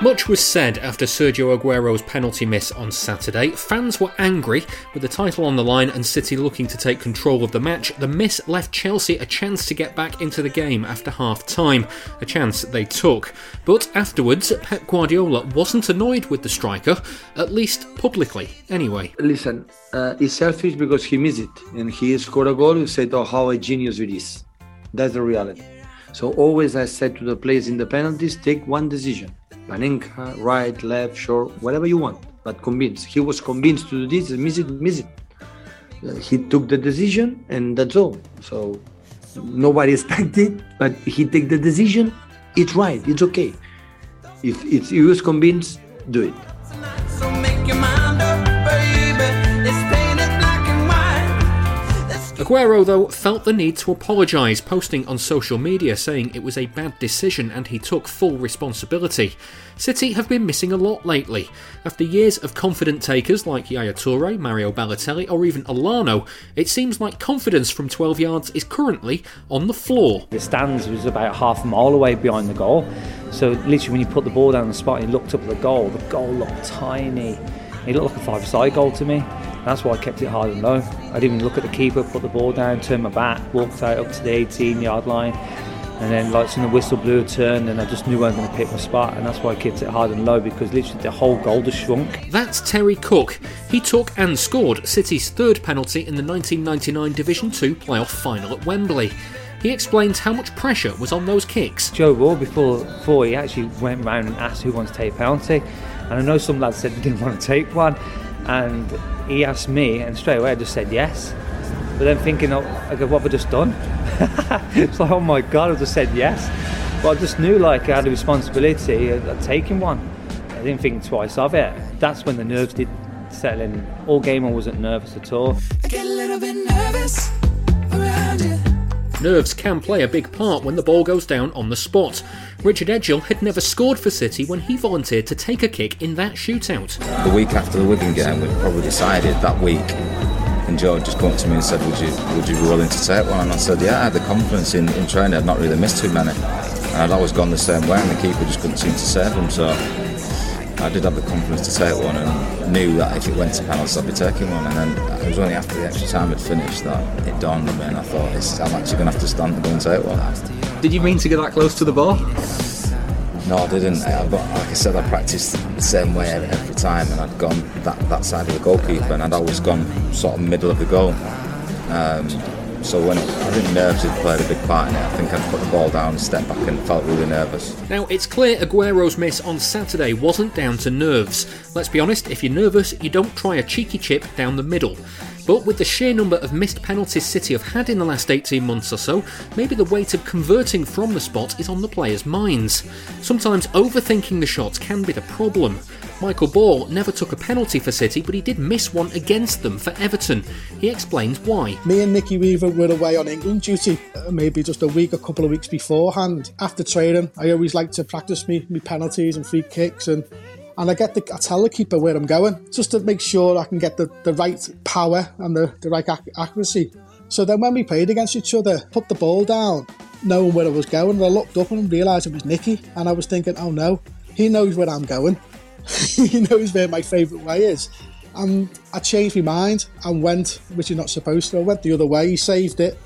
[SPEAKER 3] Much was said after Sergio Aguero's penalty miss on Saturday. Fans were angry with the title on the line and City looking to take control of the match. The miss left Chelsea a chance to get back into the game after half time, a chance they took. But afterwards, Pep Guardiola wasn't annoyed with the striker, at least publicly, anyway.
[SPEAKER 5] Listen, uh, he's selfish because he missed it and he scored a goal. You said, "Oh, how a genius it is." That's the reality. So always, I said to the players in the penalties, take one decision.
[SPEAKER 10] Panenka, right, left, short, whatever you want, but convinced. He was convinced to do this, miss it, miss it. Uh, he took the decision, and that's all. So nobody expected, but he take the decision. It's right. It's okay. If, if he was convinced, do it.
[SPEAKER 3] Aguero, though, felt the need to apologise, posting on social media saying it was a bad decision and he took full responsibility. City have been missing a lot lately. After years of confident takers like Yaya Toure, Mario Balotelli, or even Elano, it seems like confidence from 12 yards is currently on the floor.
[SPEAKER 11] The stands was about half a mile away behind the goal, so literally when you put the ball down the spot and you looked up at the goal, the goal looked tiny. It looked like a five-side goal to me. That's why I kept it hard and low. I didn't even look at the keeper, put the ball down, turned my back, walked out up to the 18 yard line. And then, like, when the whistle blew a turn, and I just knew I was going to pick my spot, and that's why I kept it hard and low because literally the whole goal just shrunk.
[SPEAKER 3] That's Terry Cooke. He took and scored City's third penalty in the 1999 Division 2 playoff final at Wembley. He explains how much pressure was on those kicks.
[SPEAKER 11] Joe Royle, before, before he actually went round and asked who wants to take a penalty, and I know some lads said they didn't want to take one, and he asked me, and straight away I just said yes. But then thinking, oh, I go, what have I just done? it's like, oh my god, I just said yes. But I just knew like I had a responsibility of taking one. I didn't think twice of it. That's when the nerves did settle in. All game I wasn't nervous at all.
[SPEAKER 12] I get a little bit nervous around you.
[SPEAKER 3] Nerves can play a big part when the ball goes down on the spot. Richard Edghill had never scored for City when he volunteered to take a kick in that shootout.
[SPEAKER 13] The week after the Wigan game, we'd probably decided that week, and Joe just come up to me and said, "Would you, would you be willing to take one?" And I said, "Yeah, I had the confidence in, in training. I'd not really missed too many, and I'd always gone the same way, and the keeper just couldn't seem to save them." So I did have the confidence to take one and knew that if it went to penalties I'd be taking one and then it was only after the extra time had finished that it dawned on me and I thought I'm actually going to have to stand and go and take one.
[SPEAKER 3] Did you mean to get that close to the ball?
[SPEAKER 13] No, I didn't. I, but like I said, I practiced the same way every, every time and I'd gone that, that side of the goalkeeper and I'd always gone sort of middle of the goal. Um, so when I think nerves had played a big part in it, I think I'd put the ball down, stepped back, and felt really nervous.
[SPEAKER 3] Now it's clear Aguero's miss on Saturday wasn't down to nerves. Let's be honest, if you're nervous, you don't try a cheeky chip down the middle. But with the sheer number of missed penalties City have had in the last 18 months or so, maybe the weight of converting from the spot is on the players' minds. Sometimes overthinking the shots can be the problem. Michael Ball never took a penalty for City, but he did miss one against them for Everton. He explains why.
[SPEAKER 14] Me and Nicky Weaver were away on England duty, uh, maybe just a week, a couple of weeks beforehand. After training, I always like to practice me, me penalties and free kicks and and I get the I tell the keeper where I'm going just to make sure I can get the, the right power and the, the right ac- accuracy. So then when we played against each other, put the ball down, knowing where I was going, I looked up and realised it was Nicky, and I was thinking, oh no, he knows where I'm going. he knows where my favourite way is. And I changed my mind and went, which is not supposed to. I went the other way. He saved it.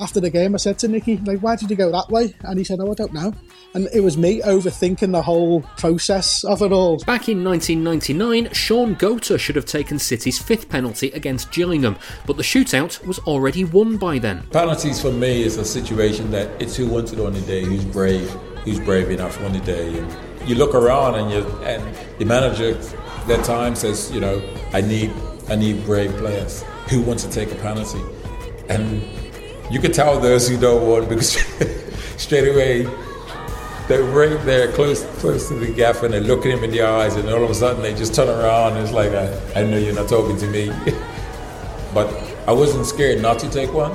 [SPEAKER 14] After the game, I said to Nicky, like, why did you go that way? And he said, oh, I don't know. And it was me overthinking the whole process of it all.
[SPEAKER 3] Back in 1999, Shaun Goater should have taken City's fifth penalty against Gillingham, but the shootout was already won by then.
[SPEAKER 4] Penalties for me is a situation that it's who wants it on the day, who's brave, who's brave enough on the day. And you look around and you and the manager that time says, you know, I need I need brave players who wants to take a penalty, and you can tell those who don't want because straight away they're right there close close to the gaffer and they're looking him in the eyes and all of a sudden they just turn around and it's like I, I know you're not talking to me. But I wasn't scared not to take one.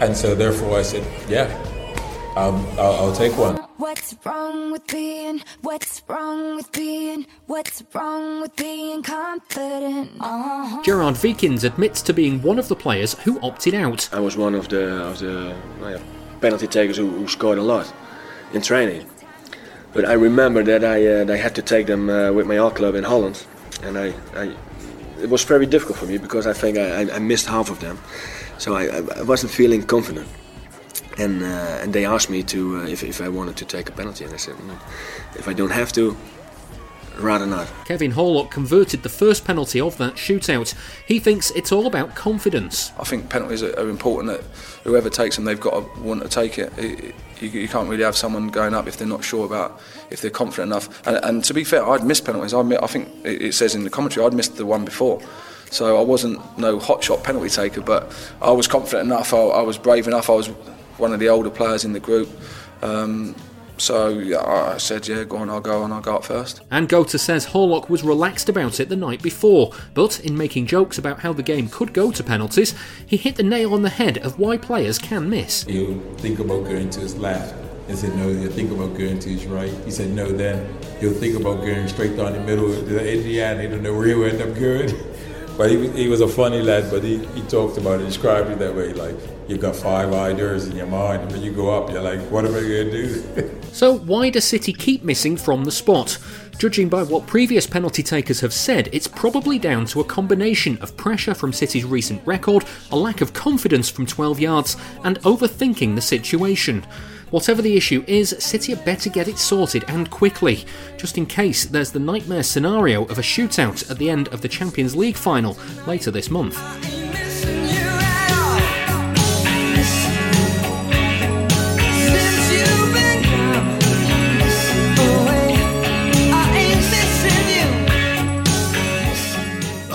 [SPEAKER 4] And so therefore I said yeah I'll, I'll, I'll take one
[SPEAKER 12] What's wrong with being? What's wrong with being? What's wrong with being confident? Uh-huh.
[SPEAKER 3] Gerard Wiekens admits to being one of the players who opted out.
[SPEAKER 15] I was one of the of the nou ja, penalty takers who, who scored a lot in training. But I remember that I uh, I had to take them uh, with my art club in Holland, and I, I it was very difficult for me because I think I, I, I missed half of them, so I, I wasn't feeling confident. And uh, and they asked me to uh, if if I wanted to take a penalty, and I said, no. if I don't have to, rather not.
[SPEAKER 3] Kevin Horlock converted the first penalty of that shootout. He thinks it's all about confidence.
[SPEAKER 16] I think penalties are, are important that whoever takes them, they've got to want to take it. it you, you, can't really have someone going up if they're not sure about if they're confident enough. And, and to be fair, I'd missed penalties. I, I think it, it says in the commentary I'd missed the one before. So I wasn't no hot shot penalty taker, but I was confident enough. I, I was brave enough. I was one of the older players in the group. Um, so yeah, I said, yeah, go on, I'll go and I'll go up first.
[SPEAKER 3] And Goater says Horlock was relaxed about it the night before, but in making jokes about how the game could go to penalties, he hit the nail on the head of why players can miss.
[SPEAKER 4] He'll think about going to his left and said no, he'll think about going to his right. He said no, then he'll think about going straight down the middle of the Indiana. He don't know where he'll end up going. But he, he was a funny lad, but he, he talked about it, described it that way, like you've got five ideas in your mind, and when you go up, you're like, what am I going to do?
[SPEAKER 3] so why does City keep missing from the spot? Judging by what previous penalty takers have said, it's probably down to a combination of pressure from City's recent record, a lack of confidence from 12 yards, and overthinking the situation. Whatever the issue is, City had better get it sorted and quickly, just in case there's the nightmare scenario of a shootout at the end of the Champions League final later this month.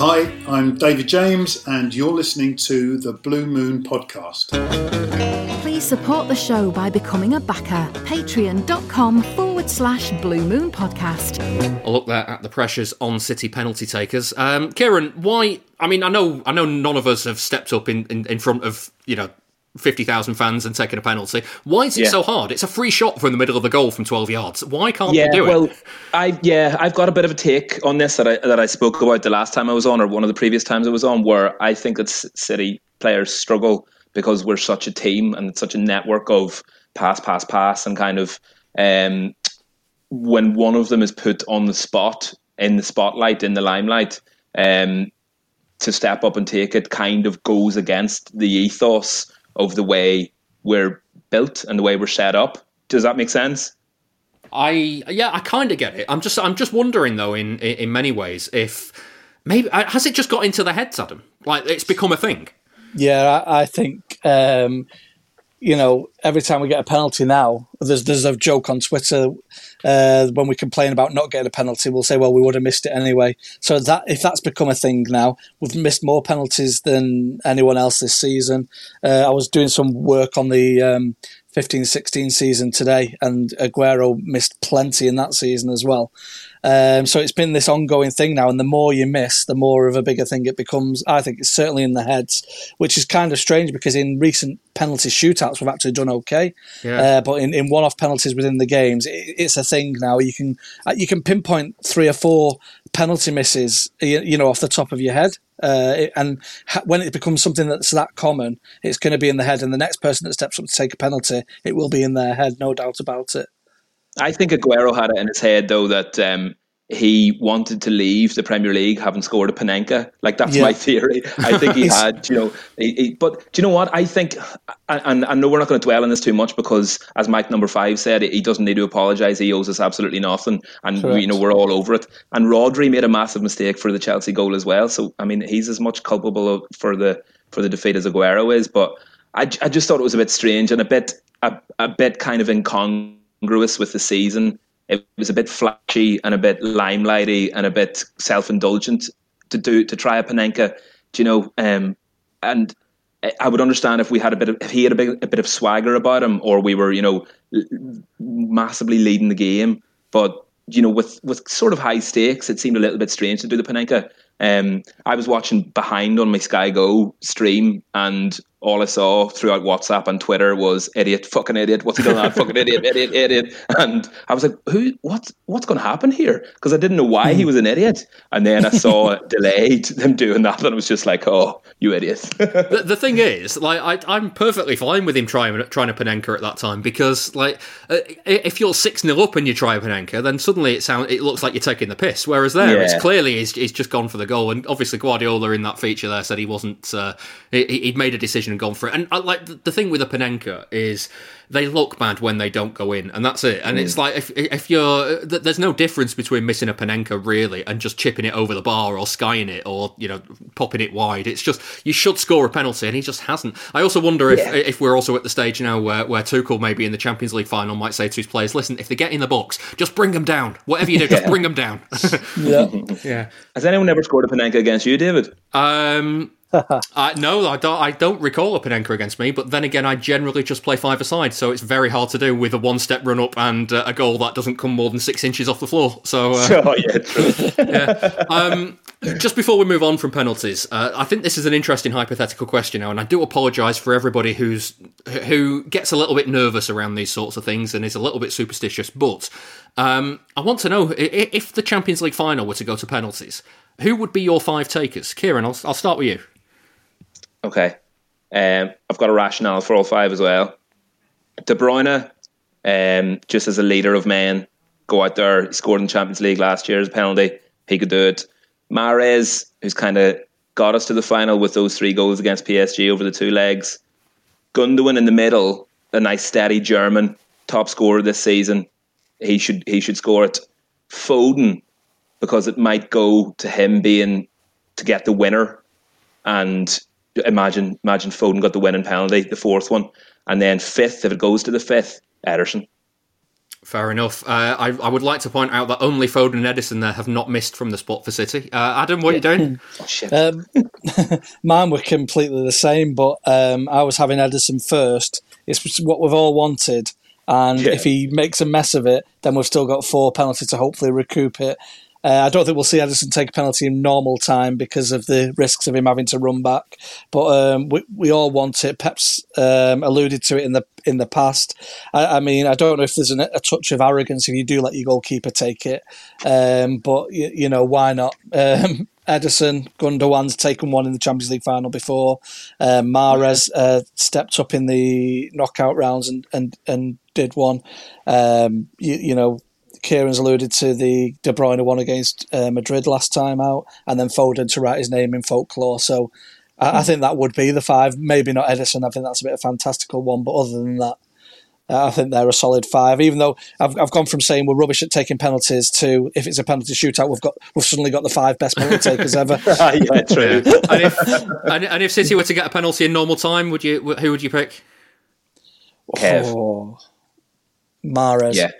[SPEAKER 17] Hi, I'm David James, and you're listening to the Blue Moon Podcast.
[SPEAKER 2] Please support the show by becoming a backer. Patreon.com forward slash Blue Moon Podcast.
[SPEAKER 3] A look there at the pressures on City penalty takers. Um, Kieran, why? I mean, I know, I know, none of us have stepped up in, in, in front of you know 50,000 fans and taking a penalty. Why is it
[SPEAKER 8] Yeah.
[SPEAKER 3] so hard? It's a free shot from the middle of the goal from 12 yards. Why can't
[SPEAKER 8] yeah,
[SPEAKER 3] they do it?
[SPEAKER 8] well,
[SPEAKER 3] it?
[SPEAKER 8] I yeah, I've got a bit of a take on this that I that I spoke about the last time I was on, or one of the previous times I was on, where I think that City players struggle because we're such a team and it's such a network of pass, pass, pass, and kind of um, when one of them is put on the spot in the spotlight in the limelight, um, to step up and take it kind of goes against the ethos of the way we're built and the way we're set up. Does that make sense?
[SPEAKER 3] I yeah, I kind of get it. I'm just I'm just wondering though, in in, in many ways, if maybe uh, has it just got into their heads, Adam? Like it's become a thing.
[SPEAKER 7] Yeah, I, I think um, you know every time we get a penalty now, there's there's a joke on Twitter uh, when we complain about not getting a penalty, we'll say, well, we would have missed it anyway. So that if that's become a thing now, we've missed more penalties than anyone else this season. Uh, I was doing some work on the um, 15-16 season today, and Aguero missed plenty in that season as well. Um, so it's been this ongoing thing now, and the more you miss, the more of a bigger thing it becomes. I think it's certainly in the heads, which is kind of strange because in recent penalty shootouts we've actually done okay,
[SPEAKER 3] Yeah.
[SPEAKER 7] uh, but in, in one-off penalties within the games, it, it's a thing now. You can uh, you can pinpoint three or four penalty misses, you, you know, off the top of your head. Uh, it- and ha- when it becomes something that's that common, it's going to be in the head, and the next person that steps up to take a penalty, it will be in their head, no doubt about it.
[SPEAKER 8] I think Aguero had it in his head though that um, he wanted to leave the Premier League having scored a Panenka. Like that's
[SPEAKER 7] Yeah.
[SPEAKER 8] my theory. I think he had, you know. He, he, but do you know what? I think, and, and I know we're not going to dwell on this too much because, as Mike Number Five said, he doesn't need to apologise. He owes us absolutely nothing, and
[SPEAKER 7] Correct.
[SPEAKER 8] you know we're all over it. And Rodri made a massive mistake for the Chelsea goal as well. So I mean, he's as much culpable of, for the for the defeat as Aguero is. But I, I just thought it was a bit strange and a bit a, a bit kind of incongruous with the season. It was a bit flashy and a bit limelighty and a bit self indulgent to do to try a Panenka, do you know. Um, and I- I would understand if we had a bit of if he had a bit a bit of swagger about him, or we were you know massively leading the game. But you know, with with sort of high stakes, it seemed a little bit strange to do the Panenka. Um, I was watching behind on my Sky Go stream, and all I saw throughout WhatsApp and Twitter was idiot, fucking idiot. What's he done? that? fucking idiot, idiot, idiot. And I was like, who? What's what's going to happen here? Because I didn't know why he was an idiot. And then I saw delayed them doing that, and I was just like, oh, you idiot.
[SPEAKER 3] the, the thing is, like, I, I'm perfectly fine with him trying trying a Panenka at that time because, like, uh, if you're six 0 up and you try a Panenka, then suddenly it sounds it looks like you're taking the piss. Whereas there, it's clearly he's, he's just gone for the goal, and obviously Guardiola in that feature there said he wasn't. Uh, he, he'd made a decision and gone for it. And I, like the, the thing with a Panenka is they look bad when they don't go in, and that's it. And
[SPEAKER 8] Mm.
[SPEAKER 3] it's like if if you're th- there's no difference between missing a Panenka really and just chipping it over the bar or skying it or you know popping it wide. It's just you should score a penalty, and he just hasn't. I also wonder if
[SPEAKER 8] Yeah.
[SPEAKER 3] if we're also at the stage now where where Tuchel maybe in the Champions League final might say to his players, "Listen, if they get in the box, just bring them down. Whatever you do, just bring them down."
[SPEAKER 7] Yeah.
[SPEAKER 3] yeah.
[SPEAKER 8] Has anyone ever scored a Panenka against you, David?
[SPEAKER 3] Um, I, no, I don't. I don't recall a Panenka against me. But then again, I generally just play five aside, so it's very hard to do with a one-step run up and uh, a goal that doesn't come more than six inches off the floor. So, uh,
[SPEAKER 8] Oh, yeah,
[SPEAKER 3] yeah. Um, just before we move on from penalties, uh, I think this is an interesting hypothetical question now, and I do apologise for everybody who's who gets a little bit nervous around these sorts of things and is a little bit superstitious. But um, I want to know if the Champions League final were to go to penalties, who would be your five takers? Kieran, I'll, I'll start with you.
[SPEAKER 8] Okay. Um, I've got a rationale for all five as well. De Bruyne, um, just as a leader of men, go out there. He scored in the Champions League last year as a penalty. He could do it. Mahrez, who's kind of got us to the final with those three goals against PSG over the two legs. Gundogan in the middle, a nice steady German top scorer this season. He should he should score it. Foden, because it might go to him being to get the winner and imagine imagine Foden got the winning penalty, the fourth one, and then fifth if it goes to the fifth, Ederson.
[SPEAKER 3] Fair enough. Uh, I, I would like to point out that only Foden and Ederson there have not missed from the spot for City. Uh, Adam, what are you doing?
[SPEAKER 7] Um, mine were completely the same, but um, I was having Ederson first. It's what we've all wanted. And
[SPEAKER 8] Yeah.
[SPEAKER 7] if he makes a mess of it, then we've still got four penalties to hopefully recoup it. Uh, I don't think we'll see Ederson take a penalty in normal time because of the risks of him having to run back. But um, we, we all want it. Pep's um, alluded to it in the in the past. I, I mean, I don't know if there's an, a touch of arrogance if you do let your goalkeeper take it, um, but you, you know why not? Um, Ederson, Gundogan's taken one in the Champions League final before. Um, Mahrez uh, stepped up in the knockout rounds and and, and did one. Um, you, you know, Kieran's alluded to the De Bruyne one against uh, Madrid last time out, and then Foden to write his name in folklore. So I, I think that would be the five. Maybe not Ederson. I think that's a bit of a fantastical one, but other than that. Uh, I think they're a solid five. Even though I've I've gone from saying we're rubbish at taking penalties to if it's a penalty shootout, we've got we've suddenly got the five best penalty takers ever.
[SPEAKER 8] yeah, true.
[SPEAKER 3] and, if, and, and if City were to get a penalty in normal time, would you? Who would you pick?
[SPEAKER 8] Kev.
[SPEAKER 7] Oh, Mahrez.
[SPEAKER 8] Yeah.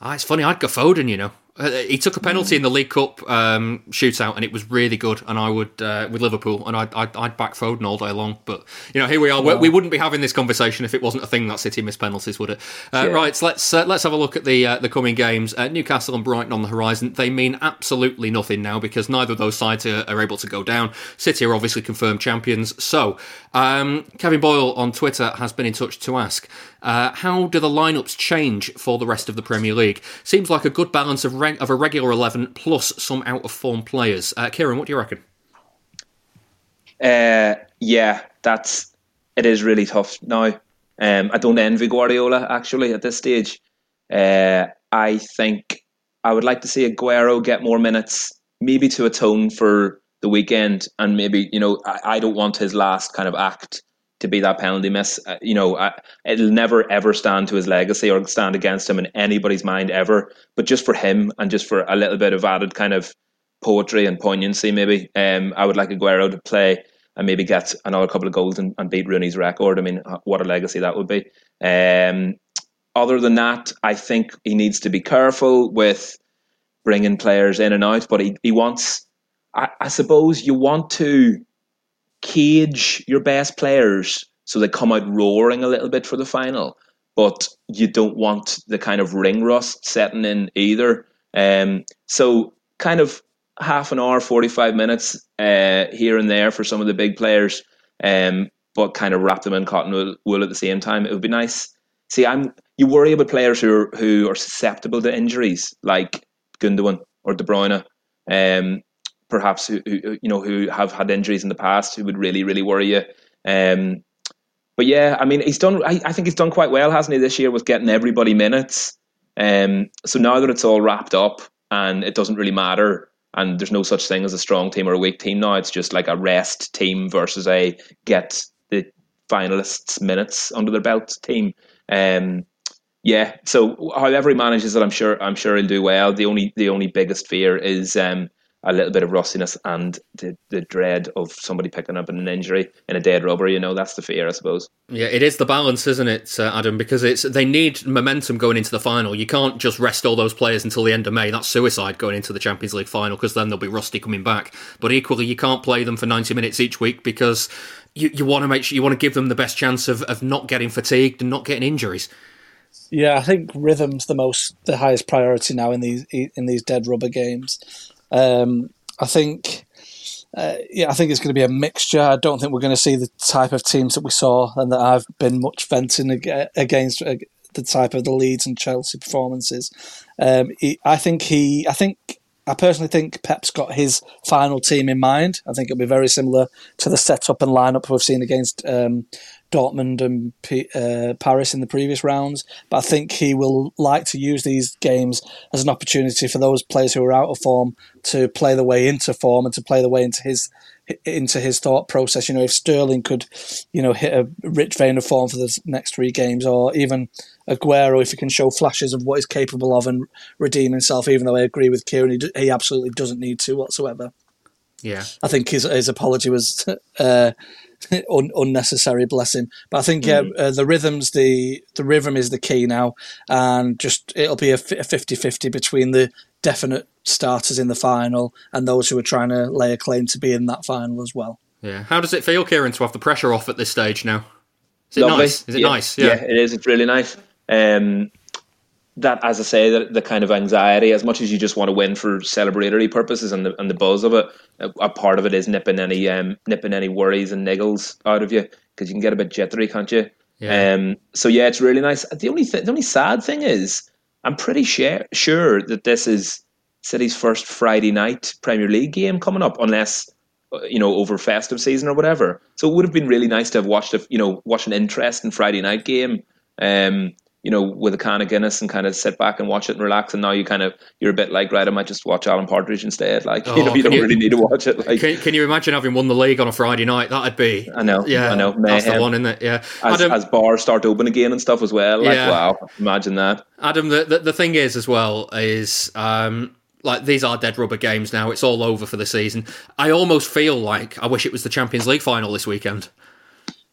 [SPEAKER 3] Ah, it's funny. I'd go Foden. You know, he took a penalty in the League Cup um, shootout, and it was really good. And I would uh, with Liverpool, and I'd, I'd I'd back Foden all day long. But you know, here we are. We,
[SPEAKER 7] Wow.
[SPEAKER 3] we wouldn't be having this conversation if it wasn't a thing that City missed penalties, would it? Uh,
[SPEAKER 8] Yeah.
[SPEAKER 3] Right. So let's uh, let's have a look at the uh, the coming games. Uh, Newcastle and Brighton on the horizon. They mean absolutely nothing now because neither of those sides are, are able to go down. City are obviously confirmed champions. So um, Kevin Boyle on Twitter has been in touch to ask. Uh, how do the lineups change for the rest of the Premier League? Seems like a good balance of, of a regular 11 plus some out of form players. Uh, Kieran, what do you reckon?
[SPEAKER 8] Uh, yeah, that's it is really tough now. Um, I don't envy Guardiola actually at this stage. Uh, I think I would like to see Aguero get more minutes, maybe to atone for the weekend, and maybe you know I, I don't want his last kind of act to be that penalty miss. Uh, you know, I, it'll never ever stand to his legacy or stand against him in anybody's mind ever. But just for him and just for a little bit of added kind of poetry and poignancy, maybe um, I would like Aguero to play and maybe get another couple of goals and, and beat Rooney's record. I mean, uh, what a legacy that would be. Um, other than that, I think he needs to be careful with bringing players in and out, but he, he wants, I, I suppose, you want to cage your best players so they come out roaring a little bit for the final, but you don't want the kind of ring rust setting in either. Um, so, kind of half an hour, 45 minutes uh, here and there for some of the big players, um, but kind of wrap them in cotton wool, wool at the same time. It would be nice. See, I'm you worry about players who are, who are susceptible to injuries, like Gundogan or De Bruyne, um, perhaps who, who you know who have had injuries in the past, who would really really worry you. Um, but yeah, I mean, he's done. I, I think he's done quite well, hasn't he, this year with getting everybody minutes. Um, so now that it's all wrapped up and it doesn't really matter, and there's no such thing as a strong team or a weak team now. It's just like a rest team versus a get the finalists minutes under their belt team. Um, yeah, so however he manages it, I'm sure I'm sure he'll do well. The only the only biggest fear is um, a little bit of rustiness and the, the dread of somebody picking up an injury in a dead rubber. You know, that's the fear, I suppose.
[SPEAKER 3] Yeah, it is the balance, isn't it, uh, Adam? Because it's they need momentum going into the final. You can't just rest all those players until the end of May. That's suicide going into the Champions League final because then they'll be rusty coming back. But equally, you can't play them for ninety minutes each week because you, you want to make sure you want to give them the best chance of, of not getting fatigued and not getting injuries.
[SPEAKER 7] Yeah, I think rhythm's the most the highest priority now in these in these dead rubber games. Um, I think, uh, yeah, I think it's going to be a mixture. I don't think we're going to see the type of teams that we saw and that I've been much venting against uh, the type of the Leeds and Chelsea performances. Um, he, I think he, I think I personally think Pep's got his final team in mind. I think it'll be very similar to the setup and lineup we've seen against um, Dortmund and P- uh, Paris in the previous rounds. But I think he will like to use these games as an opportunity for those players who are out of form to play the way into form and to play the way into his into his thought process. You know, if Sterling could, you know, hit a rich vein of form for the next three games, or even Aguero if he can show flashes of what he's capable of and redeem himself. Even though I agree with Kieran, he, he absolutely doesn't need to whatsoever.
[SPEAKER 3] Yeah,
[SPEAKER 7] I think his his apology was uh, un- unnecessary. Bless him. But I think yeah, mm. uh, the rhythms the the rhythm is the key now, and just it'll be a 50-50 between the definite starters in the final and those who are trying to lay a claim to be in that final as well.
[SPEAKER 3] Yeah. How does it feel, Kieran, to have the pressure off at this stage now? Is it Lovely. nice? Is it
[SPEAKER 8] yeah.
[SPEAKER 3] nice?
[SPEAKER 8] Yeah. yeah. it is. It's really nice. Um, that, as I say, the, the kind of anxiety, as much as you just want to win for celebratory purposes and the and the buzz of it, a, a part of it is nipping any um, nipping any worries and niggles out of you because you can get a bit jittery, can't you? Yeah. Um, so yeah, it's really nice. The only th- the only sad thing is, I'm pretty sure sure that this is City's first Friday night Premier League game coming up, unless uh, you know over festive season or whatever. So it would have been really nice to have watched a you know watched an interesting Friday night game. Um, you know, with a can of Guinness and kind of sit back and watch it and relax. And now you kind of you're a bit like, right, I might just watch Alan Partridge instead. Like, oh, you know, you don't you, really need to watch it. Like,
[SPEAKER 3] can, can, you imagine having won the league on a Friday night? That'd be,
[SPEAKER 8] I know,
[SPEAKER 3] yeah,
[SPEAKER 8] I know,
[SPEAKER 3] mayhem. that's the one, isn't it? Yeah,
[SPEAKER 8] as, Adam, as bars start open again and stuff as well. Like, yeah. wow, imagine that.
[SPEAKER 3] Adam, the, the, the thing is as well is. um like these are dead rubber games now. It's all over for the season. I almost feel like I wish it was the Champions League final this weekend.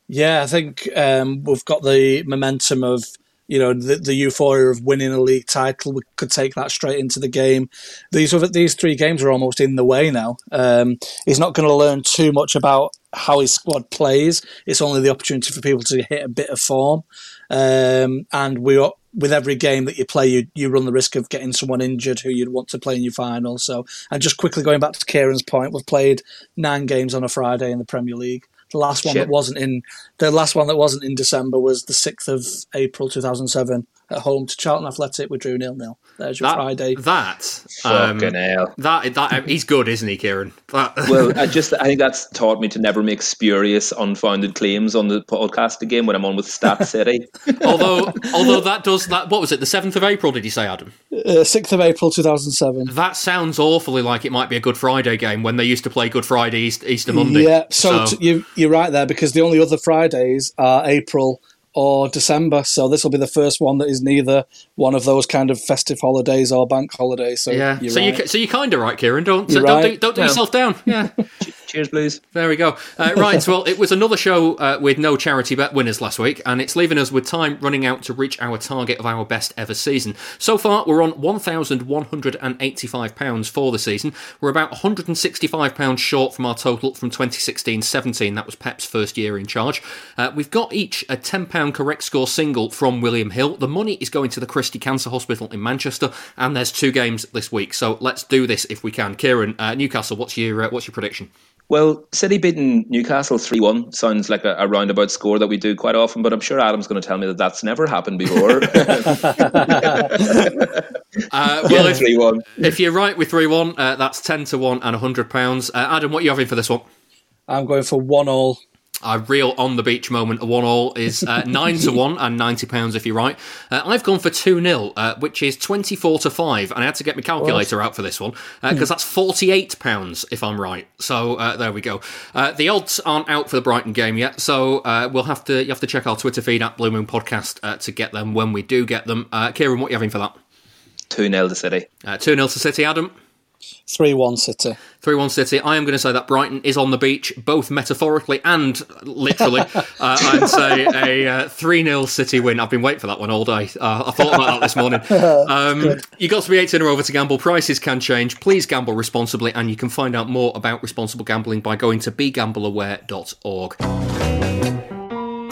[SPEAKER 7] Yeah, I think um, we've got the momentum of you know the, the euphoria of winning a league title. We could take that straight into the game. These other these three games are almost in the way now. Um, he's not going to learn too much about how his squad plays. It's only the opportunity for people to hit a bit of form. Um, and we are, with every game that you play, you you run the risk of getting someone injured who you'd want to play in your final. So, and just quickly going back to Kieran's point, we've played nine games on a Friday in the Premier League. The last one Shit. that wasn't in the last one that wasn't in December was the sixth of April two thousand seven at home to Charlton Athletic. We drew nil nil. There's your
[SPEAKER 3] that,
[SPEAKER 7] Friday.
[SPEAKER 3] That um, That that he's good, isn't he, Kieran? That.
[SPEAKER 8] well, I just I think that's taught me to never make spurious, unfounded claims on the podcast again when I'm on with Stat City.
[SPEAKER 3] although although that does that. What was it? The seventh of April? Did you say, Adam?
[SPEAKER 7] Uh, sixth uh, of April, two thousand seven.
[SPEAKER 3] That sounds awfully like it might be a Good Friday game when they used to play Good Friday, Easter, Easter Monday.
[SPEAKER 7] Yeah, so, so. T- you you're right there because the only other Fridays are April or December. So this will be the first one that is neither one of those kind of festive holidays or bank holidays. So
[SPEAKER 3] yeah, so
[SPEAKER 7] right.
[SPEAKER 3] you so you kind of right, Kieran. Don't so don't, do, don't do yourself down. Yeah.
[SPEAKER 8] Cheers, blues.
[SPEAKER 3] There we go. Uh, right, well, it was another show uh, with no charity bet winners last week, and it's leaving us with time running out to reach our target of our best ever season. So far, we're on £1,185 for the season. We're about £165 short from our total from 2016 17. That was Pep's first year in charge. Uh, we've got each a £10 correct score single from William Hill. The money is going to the Christie Cancer Hospital in Manchester, and there's two games this week. So let's do this if we can. Kieran, uh, Newcastle, what's your, uh, what's your prediction?
[SPEAKER 8] Well, City beating Newcastle 3 1 sounds like a, a, roundabout score that we do quite often, but I'm sure Adam's going to tell me that that's never happened before.
[SPEAKER 3] uh, well, if, 3-1. if you're right with 3 1, uh, that's 10 to 1 and £100. Uh, Adam, what are you having for this one?
[SPEAKER 7] I'm going for 1 all
[SPEAKER 3] A real on the beach moment, a one all is uh, nine to one and ninety pounds if you're right. Uh, I've gone for two 0 uh, which is twenty four to five, and I had to get my calculator out for this one because that's forty eight pounds if I'm right. So uh, there we go. Uh, the odds aren't out for the Brighton game yet, so uh, we'll have to you have to check our Twitter feed at Blue Moon Podcast uh, to get them when we do get them. Uh, Kieran, what are you having for that?
[SPEAKER 8] Two 0 to City.
[SPEAKER 3] Uh, two 0 to City. Adam.
[SPEAKER 7] 3 1 City.
[SPEAKER 3] 3 1 City. I am going to say that Brighton is on the beach, both metaphorically and literally. uh, I'd say a 3 0 City win. I've been waiting for that one all day. Uh, I thought about that this morning. Um, you got to be 18 or over to gamble. Prices can change. Please gamble responsibly, and you can find out more about responsible gambling by going to begambleaware.org.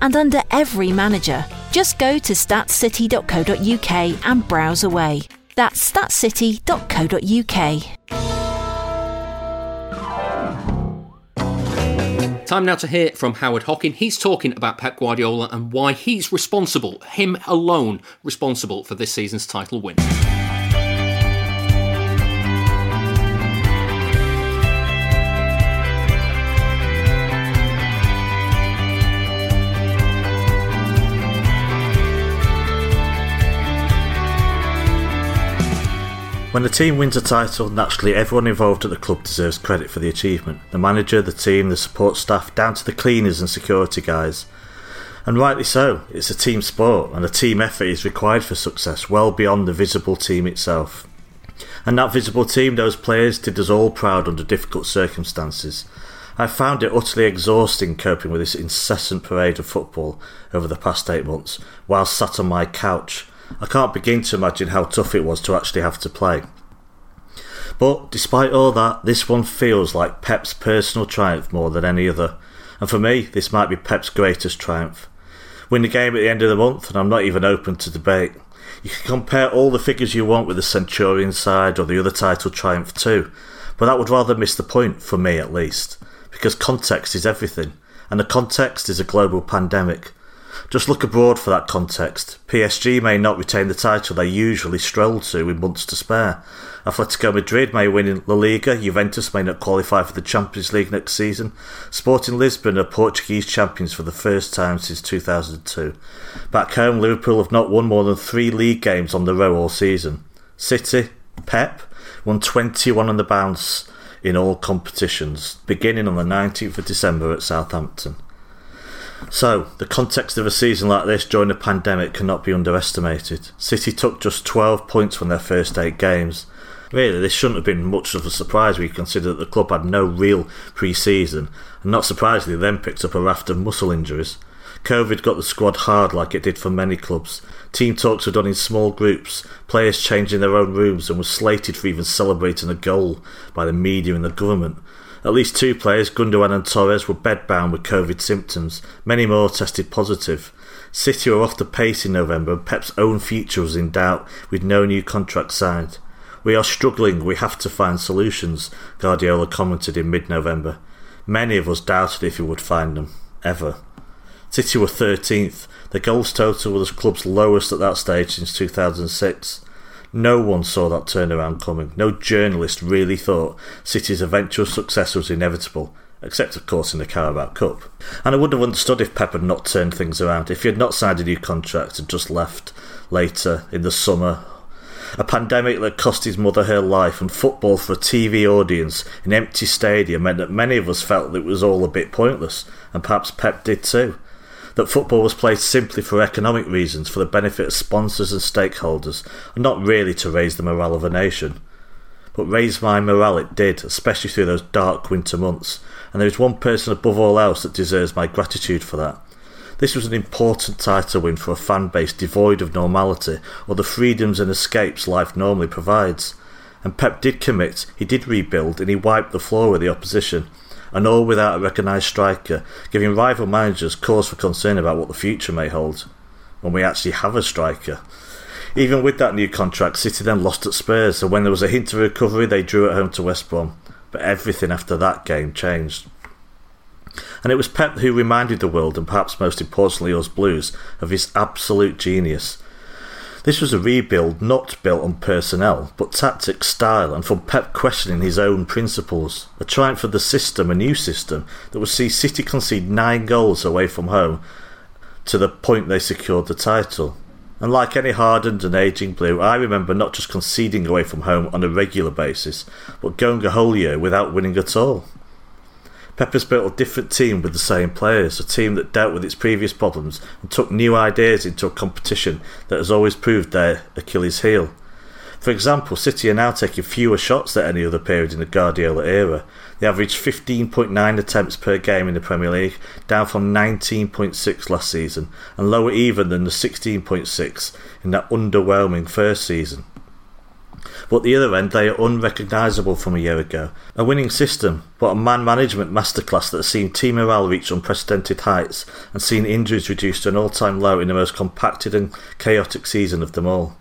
[SPEAKER 18] and under every manager. Just go to statscity.co.uk and browse away. That's statscity.co.uk.
[SPEAKER 3] Time now to hear from Howard Hockin. He's talking about Pep Guardiola and why he's responsible, him alone, responsible for this season's title win.
[SPEAKER 19] When a team wins a title, naturally everyone involved at the club deserves credit for the achievement. The manager, the team, the support staff, down to the cleaners and security guys. And rightly so, it's a team sport, and a team effort is required for success, well beyond the visible team itself. And that visible team, those players, did us all proud under difficult circumstances. I found it utterly exhausting coping with this incessant parade of football over the past eight months, while sat on my couch. I can't begin to imagine how tough it was to actually have to play. But despite all that, this one feels like Pep's personal triumph more than any other. And for me, this might be Pep's greatest triumph. Win the game at the end of the month, and I'm not even open to debate. You can compare all the figures you want with the Centurion side or the other title triumph too, but that would rather miss the point, for me at least, because context is everything, and the context is a global pandemic. Just look abroad for that context. PSG may not retain the title they usually stroll to with months to spare. Atletico Madrid may win in La Liga, Juventus may not qualify for the Champions League next season. Sporting Lisbon are Portuguese champions for the first time since 2002. Back home, Liverpool have not won more than three league games on the row all season. City, Pep, won 21 on the bounce in all competitions, beginning on the 19th of December at Southampton. So, the context of a season like this during a pandemic cannot be underestimated. City took just 12 points from their first eight games. Really, this shouldn't have been much of a surprise when you consider that the club had no real pre season, and not surprisingly, then picked up a raft of muscle injuries. Covid got the squad hard like it did for many clubs. Team talks were done in small groups, players changing their own rooms, and were slated for even celebrating a goal by the media and the government. At least two players, Gundogan and Torres, were bedbound with Covid symptoms. Many more tested positive. City were off the pace in November, and Pep's own future was in doubt, with no new contract signed. We are struggling, we have to find solutions, Guardiola commented in mid November. Many of us doubted if he would find them. Ever. City were 13th. The goals total was the club's lowest at that stage since 2006. No one saw that turnaround coming. No journalist really thought City's eventual success was inevitable, except of course in the Carabao Cup. And I wouldn't have understood if Pep had not turned things around, if he had not signed a new contract and just left later in the summer. A pandemic that cost his mother her life and football for a TV audience in empty stadium meant that many of us felt that it was all a bit pointless, and perhaps Pep did too that football was played simply for economic reasons, for the benefit of sponsors and stakeholders, and not really to raise the morale of a nation. But raise my morale it did, especially through those dark winter months, and there is one person above all else that deserves my gratitude for that. This was an important title win for a fan base devoid of normality or the freedoms and escapes life normally provides. And Pep did commit, he did rebuild, and he wiped the floor with the opposition and all without a recognised striker, giving rival managers cause for concern about what the future may hold. when we actually have a striker. Even with that new contract, City then lost at Spurs, so when there was a hint of recovery, they drew at home to West Brom. But everything after that game changed. And it was Pep who reminded the world, and perhaps most importantly us Blues, of his absolute genius. This was a rebuild not built on personnel, but tactics, style, and from Pep questioning his own principles. A triumph for the system, a new system, that would see City concede nine goals away from home to the point they secured the title. And like any hardened and aging blue, I remember not just conceding away from home on a regular basis, but going a whole year without winning at all. Pepper's built a different team with the same players, a team that dealt with its previous problems and took new ideas into a competition that has always proved their Achilles heel. For example, City are now taking fewer shots than any other period in the Guardiola era. They averaged 15.9 attempts per game in the Premier League, down from 19.6 last season, and lower even than the 16.6 in that underwhelming first season. But the other end, they are unrecognisable from a year ago. A winning system, but a man management masterclass that has seen team morale reach unprecedented heights and seen injuries reduced to an all time low in the most compacted and chaotic season of them all.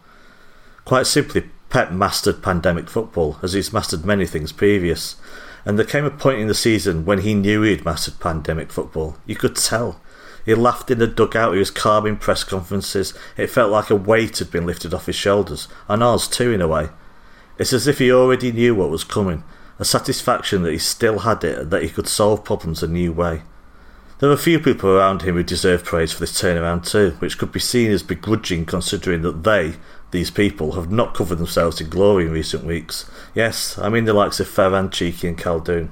[SPEAKER 19] Quite simply, Pep mastered pandemic football, as he's mastered many things previous. And there came a point in the season when he knew he'd mastered pandemic football. You could tell. He laughed in the dugout, he was calm in press conferences. It felt like a weight had been lifted off his shoulders, and ours too, in a way. It's as if he already knew what was coming, a satisfaction that he still had it and that he could solve problems a new way. There were a few people around him who deserved praise for this turnaround too, which could be seen as begrudging considering that they, these people, have not covered themselves in glory in recent weeks. Yes, I mean the likes of Ferran, Txiki and Khaldoon.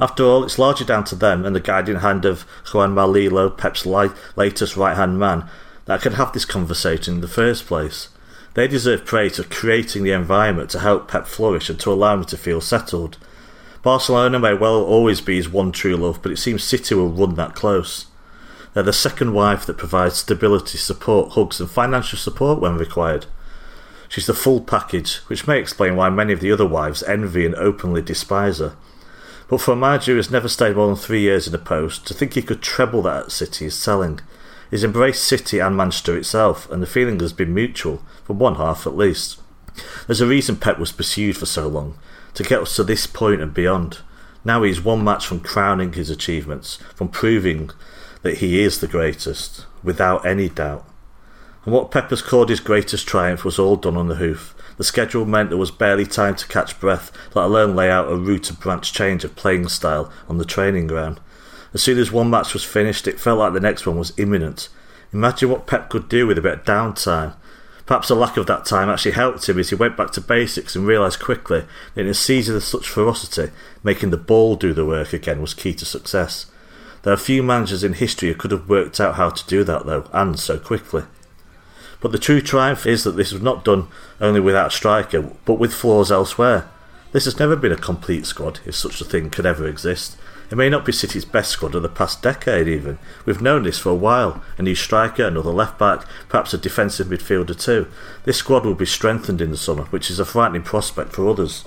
[SPEAKER 19] After all, it's largely down to them and the guiding hand of Juanma Lillo, Pep's latest right-hand man, that could have this conversation in the first place. They deserve praise for creating the environment to help Pep flourish and to allow him to feel settled. Barcelona may well always be his one true love, but it seems City will run that close. They're the second wife that provides stability, support, hugs, and financial support when required. She's the full package, which may explain why many of the other wives envy and openly despise her. But for a manager who has never stayed more than three years in a post, to think he could treble that at City is selling. He's embraced City and Manchester itself, and the feeling has been mutual, for one half at least. There's a reason Pep was pursued for so long, to get us to this point and beyond. Now he's one match from crowning his achievements, from proving that he is the greatest, without any doubt. And what Pep has called his greatest triumph was all done on the hoof. The schedule meant there was barely time to catch breath, let alone lay out a root and branch change of playing style on the training ground. As soon as one match was finished, it felt like the next one was imminent. Imagine what Pep could do with a bit of downtime. Perhaps the lack of that time actually helped him as he went back to basics and realised quickly that in a season of such ferocity, making the ball do the work again was key to success. There are few managers in history who could have worked out how to do that, though, and so quickly. But the true triumph is that this was not done only without striker, but with flaws elsewhere. This has never been a complete squad, if such a thing could ever exist. It may not be City's best squad of the past decade, even. We've known this for a while. A new striker, another left back, perhaps a defensive midfielder too. This squad will be strengthened in the summer, which is a frightening prospect for others.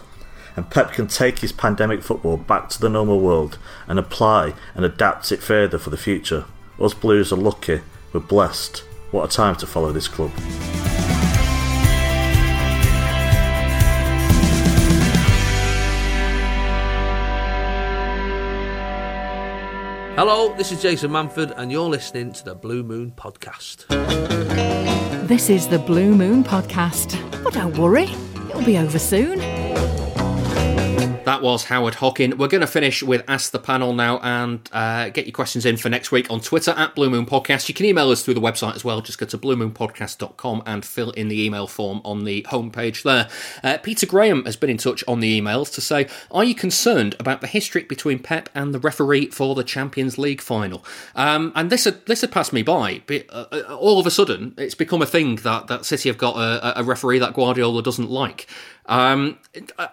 [SPEAKER 19] And Pep can take his pandemic football back to the normal world and apply and adapt it further for the future. Us Blues are lucky, we're blessed. What a time to follow this club.
[SPEAKER 20] Hello, this is Jason Manford, and you're listening to the Blue Moon Podcast.
[SPEAKER 2] This is the Blue Moon Podcast. But don't worry, it'll be over soon.
[SPEAKER 3] That was Howard Hockin. We're going to finish with Ask the Panel now and uh, get your questions in for next week on Twitter at Blue Moon Podcast. You can email us through the website as well. Just go to bluemoonpodcast.com and fill in the email form on the homepage there. Uh, Peter Graham has been in touch on the emails to say, Are you concerned about the history between Pep and the referee for the Champions League final? Um, and this had, this had passed me by. But, uh, uh all of a sudden, it's become a thing that, that City have got a, a referee that Guardiola doesn't like. Um,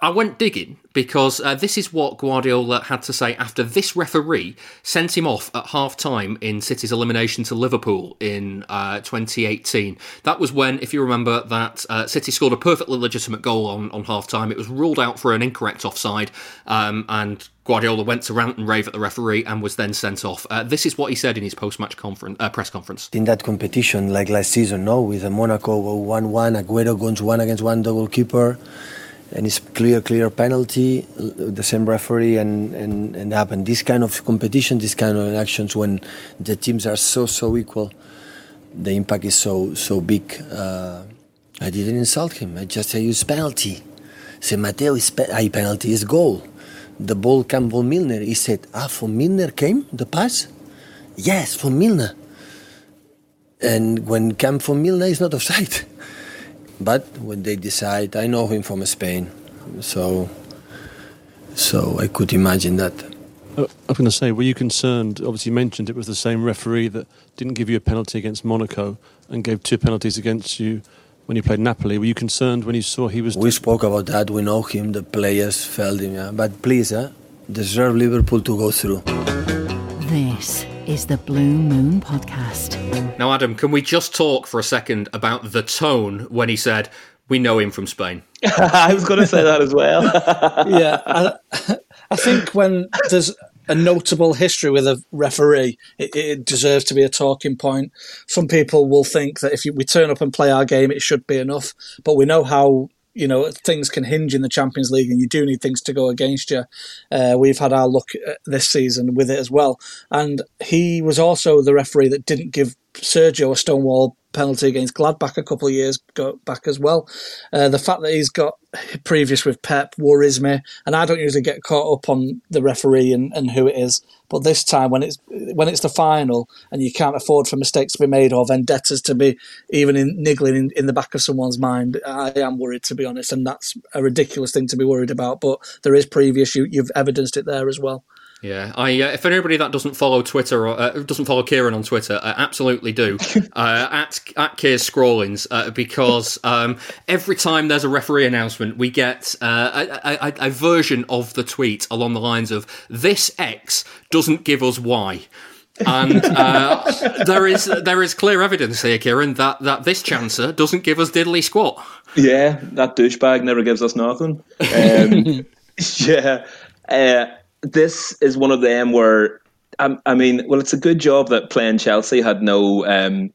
[SPEAKER 3] I went digging because uh, this is what Guardiola had to say after this referee sent him off at half time in City's elimination to Liverpool in uh, 2018. That was when, if you remember, that uh, City scored a perfectly legitimate goal on, on half time. It was ruled out for an incorrect offside, um, and Guardiola went to rant and rave at the referee and was then sent off. Uh, this is what he said in his post-match conference, uh, press conference.
[SPEAKER 21] In that competition, like last season, no, with Monaco one-one, Aguero goes one against one double keeper, and it's clear, clear penalty. The same referee and and and happen. This kind of competition, this kind of actions, when the teams are so so equal, the impact is so so big. Uh, I didn't insult him. I just say use penalty. Say Mateu, is pe- penalty is goal the ball came from Milner. He said, Ah, from Milner came the pass? Yes, from Milner. And when came from Milner, it's not offside. But when they decide, I know him from Spain, so so I could imagine that.
[SPEAKER 22] Uh, I was going to say, were you concerned? Obviously, you mentioned it was the same referee that didn't give you a penalty against Monaco and gave two penalties against you when you played Napoli. Were you concerned when you saw he was?
[SPEAKER 21] We spoke about that. We know him. The players felt him. Yeah. But please, eh, deserve Liverpool to go through.
[SPEAKER 2] This is the Blue Moon Podcast.
[SPEAKER 3] Now, Adam, can we just talk for a second about the tone when he said, "We know him from Spain"?
[SPEAKER 8] I was going to say that as well.
[SPEAKER 7] yeah, I, I think when there's a notable history with a referee, it, it, deserves to be a talking point. Some people will think that if we turn up and play our game, it should be enough. But we know how you know things can hinge in the Champions League, and you do need things to go against you. Uh, we've had our luck uh, this season with it as well, and he was also the referee that didn't give Sergio a stonewall penalty against Gladbach a couple of years back as well. Uh, the fact that he's got previous with Pep worries me, and I don't usually get caught up on the referee and, and who it is. But this time, when it's when it's the final, and you can't afford for mistakes to be made or vendettas to be even in, niggling in, in the back of someone's mind, I am worried to be honest, and that's a ridiculous thing to be worried about. But there is previous; you, you've evidenced it there as well.
[SPEAKER 3] Yeah, I uh, if anybody that doesn't follow Twitter or uh, doesn't follow Kieran on Twitter, I absolutely do uh, at at Kier's Scrawlings uh, because um, every time there's a referee announcement, we get uh, a, a, a, version of the tweet along the lines of "This X doesn't give us Y." and there is there is clear evidence here, Kieran, that, that this chancer doesn't give us diddly squat.
[SPEAKER 8] Yeah, that douchebag never gives us nothing. Um, yeah this is one of them where um, I mean, well, it's a good job that playing Chelsea had no um,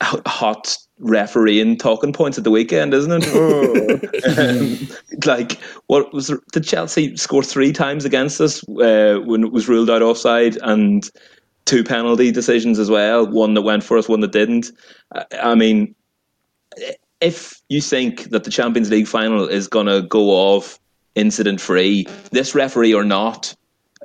[SPEAKER 8] hot refereeing talking points at the weekend, isn't it? um, like, what was did Chelsea score three times against us uh, when it was ruled out offside, and two penalty decisions as well, one that went for us, one that didn't. I mean, if you think that the Champions League final is going to go off incident free. This referee or not,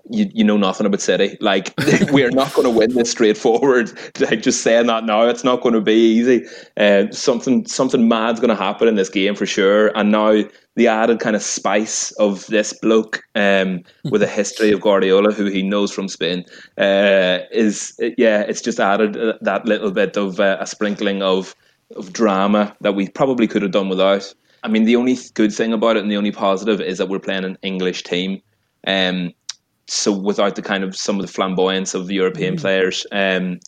[SPEAKER 8] you, you know nothing about City. Like we're not going to win this straightforward. Like just saying that now, it's not going to be easy. Uh, something something mad's going to happen in this game for sure. And now the added kind of spice of this bloke um, with a history of Guardiola, who he knows from Spain, uh, is yeah, it's just added uh, that little bit of uh, a sprinkling of of drama that we probably could have done without. I mean, the only good thing about it and the only positive is that we're playing an English team. Um, so without the kind of some of the flamboyance of the European mm. players, um,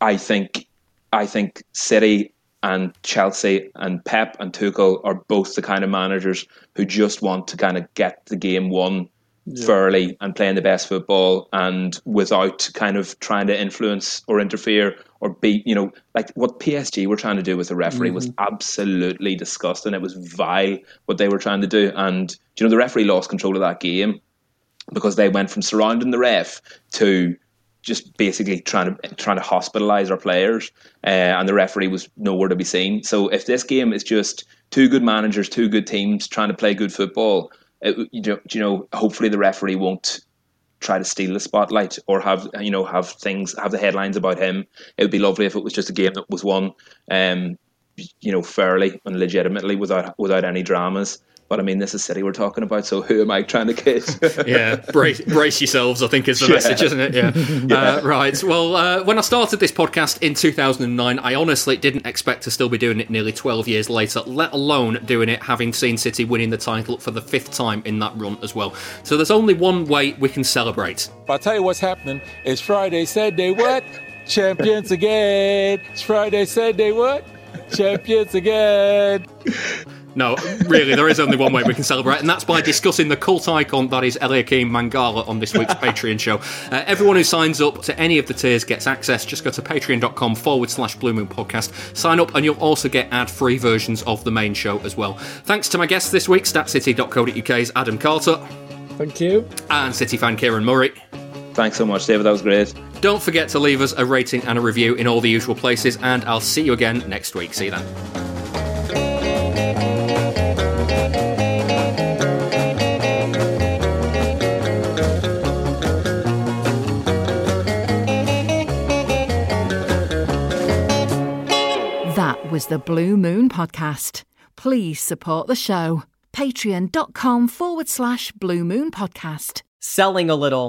[SPEAKER 8] I think I think City and Chelsea and Pep and Tuchel are both the kind of managers who just want to kind of get the game won yeah. fairly and playing the best football and without kind of trying to influence or interfere or beat, you know, like what PSG were trying to do with the referee mm-hmm. was absolutely disgusting. It was vile what they were trying to do. And, you know, the referee lost control of that game because they went from surrounding the ref to just basically trying to trying to hospitalize our players, uh, and the referee was nowhere to be seen. So if this game is just two good managers, two good teams trying to play good football, it, you, know, you know, hopefully the referee won't try to steal the spotlight or have you know have things have the headlines about him. It would be lovely if it was just a game that was won, um, you know, fairly and legitimately without without any dramas. But I mean, this is City we're talking about, so who am I trying to kid?
[SPEAKER 3] yeah, brace, brace, yourselves, I think is the yeah. message, isn't it? Yeah. yeah. Uh, right. Well, uh, when I started this podcast in 2009, I honestly didn't expect to still be doing it nearly 12 years later, let alone doing it having seen City winning the title for the fifth time in that run as well. So there's only one way we can celebrate.
[SPEAKER 23] But I'll tell you what's happening. It's Friday, Saturday, what? Champions again. It's Friday, Saturday, what? Champions again.
[SPEAKER 3] No, really, there is only one way we can celebrate, and that's by discussing the cult icon that is Eliaquim Mangala on this week's Patreon show. Uh, everyone who signs up to any of the tiers gets access. Just go to patreon.com forward slash Blue Moon Podcast. Sign up, and you'll also get ad free versions of the main show as well. Thanks to my guests this week, StatCity.co.uk's Adam Carter.
[SPEAKER 7] Thank you.
[SPEAKER 3] And City fan Kieran Murray.
[SPEAKER 8] Thanks so much, David. That was great.
[SPEAKER 3] Don't forget to leave us a rating and a review in all the usual places, and I'll see you again next week. See you then.
[SPEAKER 2] That was the Blue Moon Podcast. Please support the show. Patreon.com forward slash Blue Moon Podcast.
[SPEAKER 1] Selling a little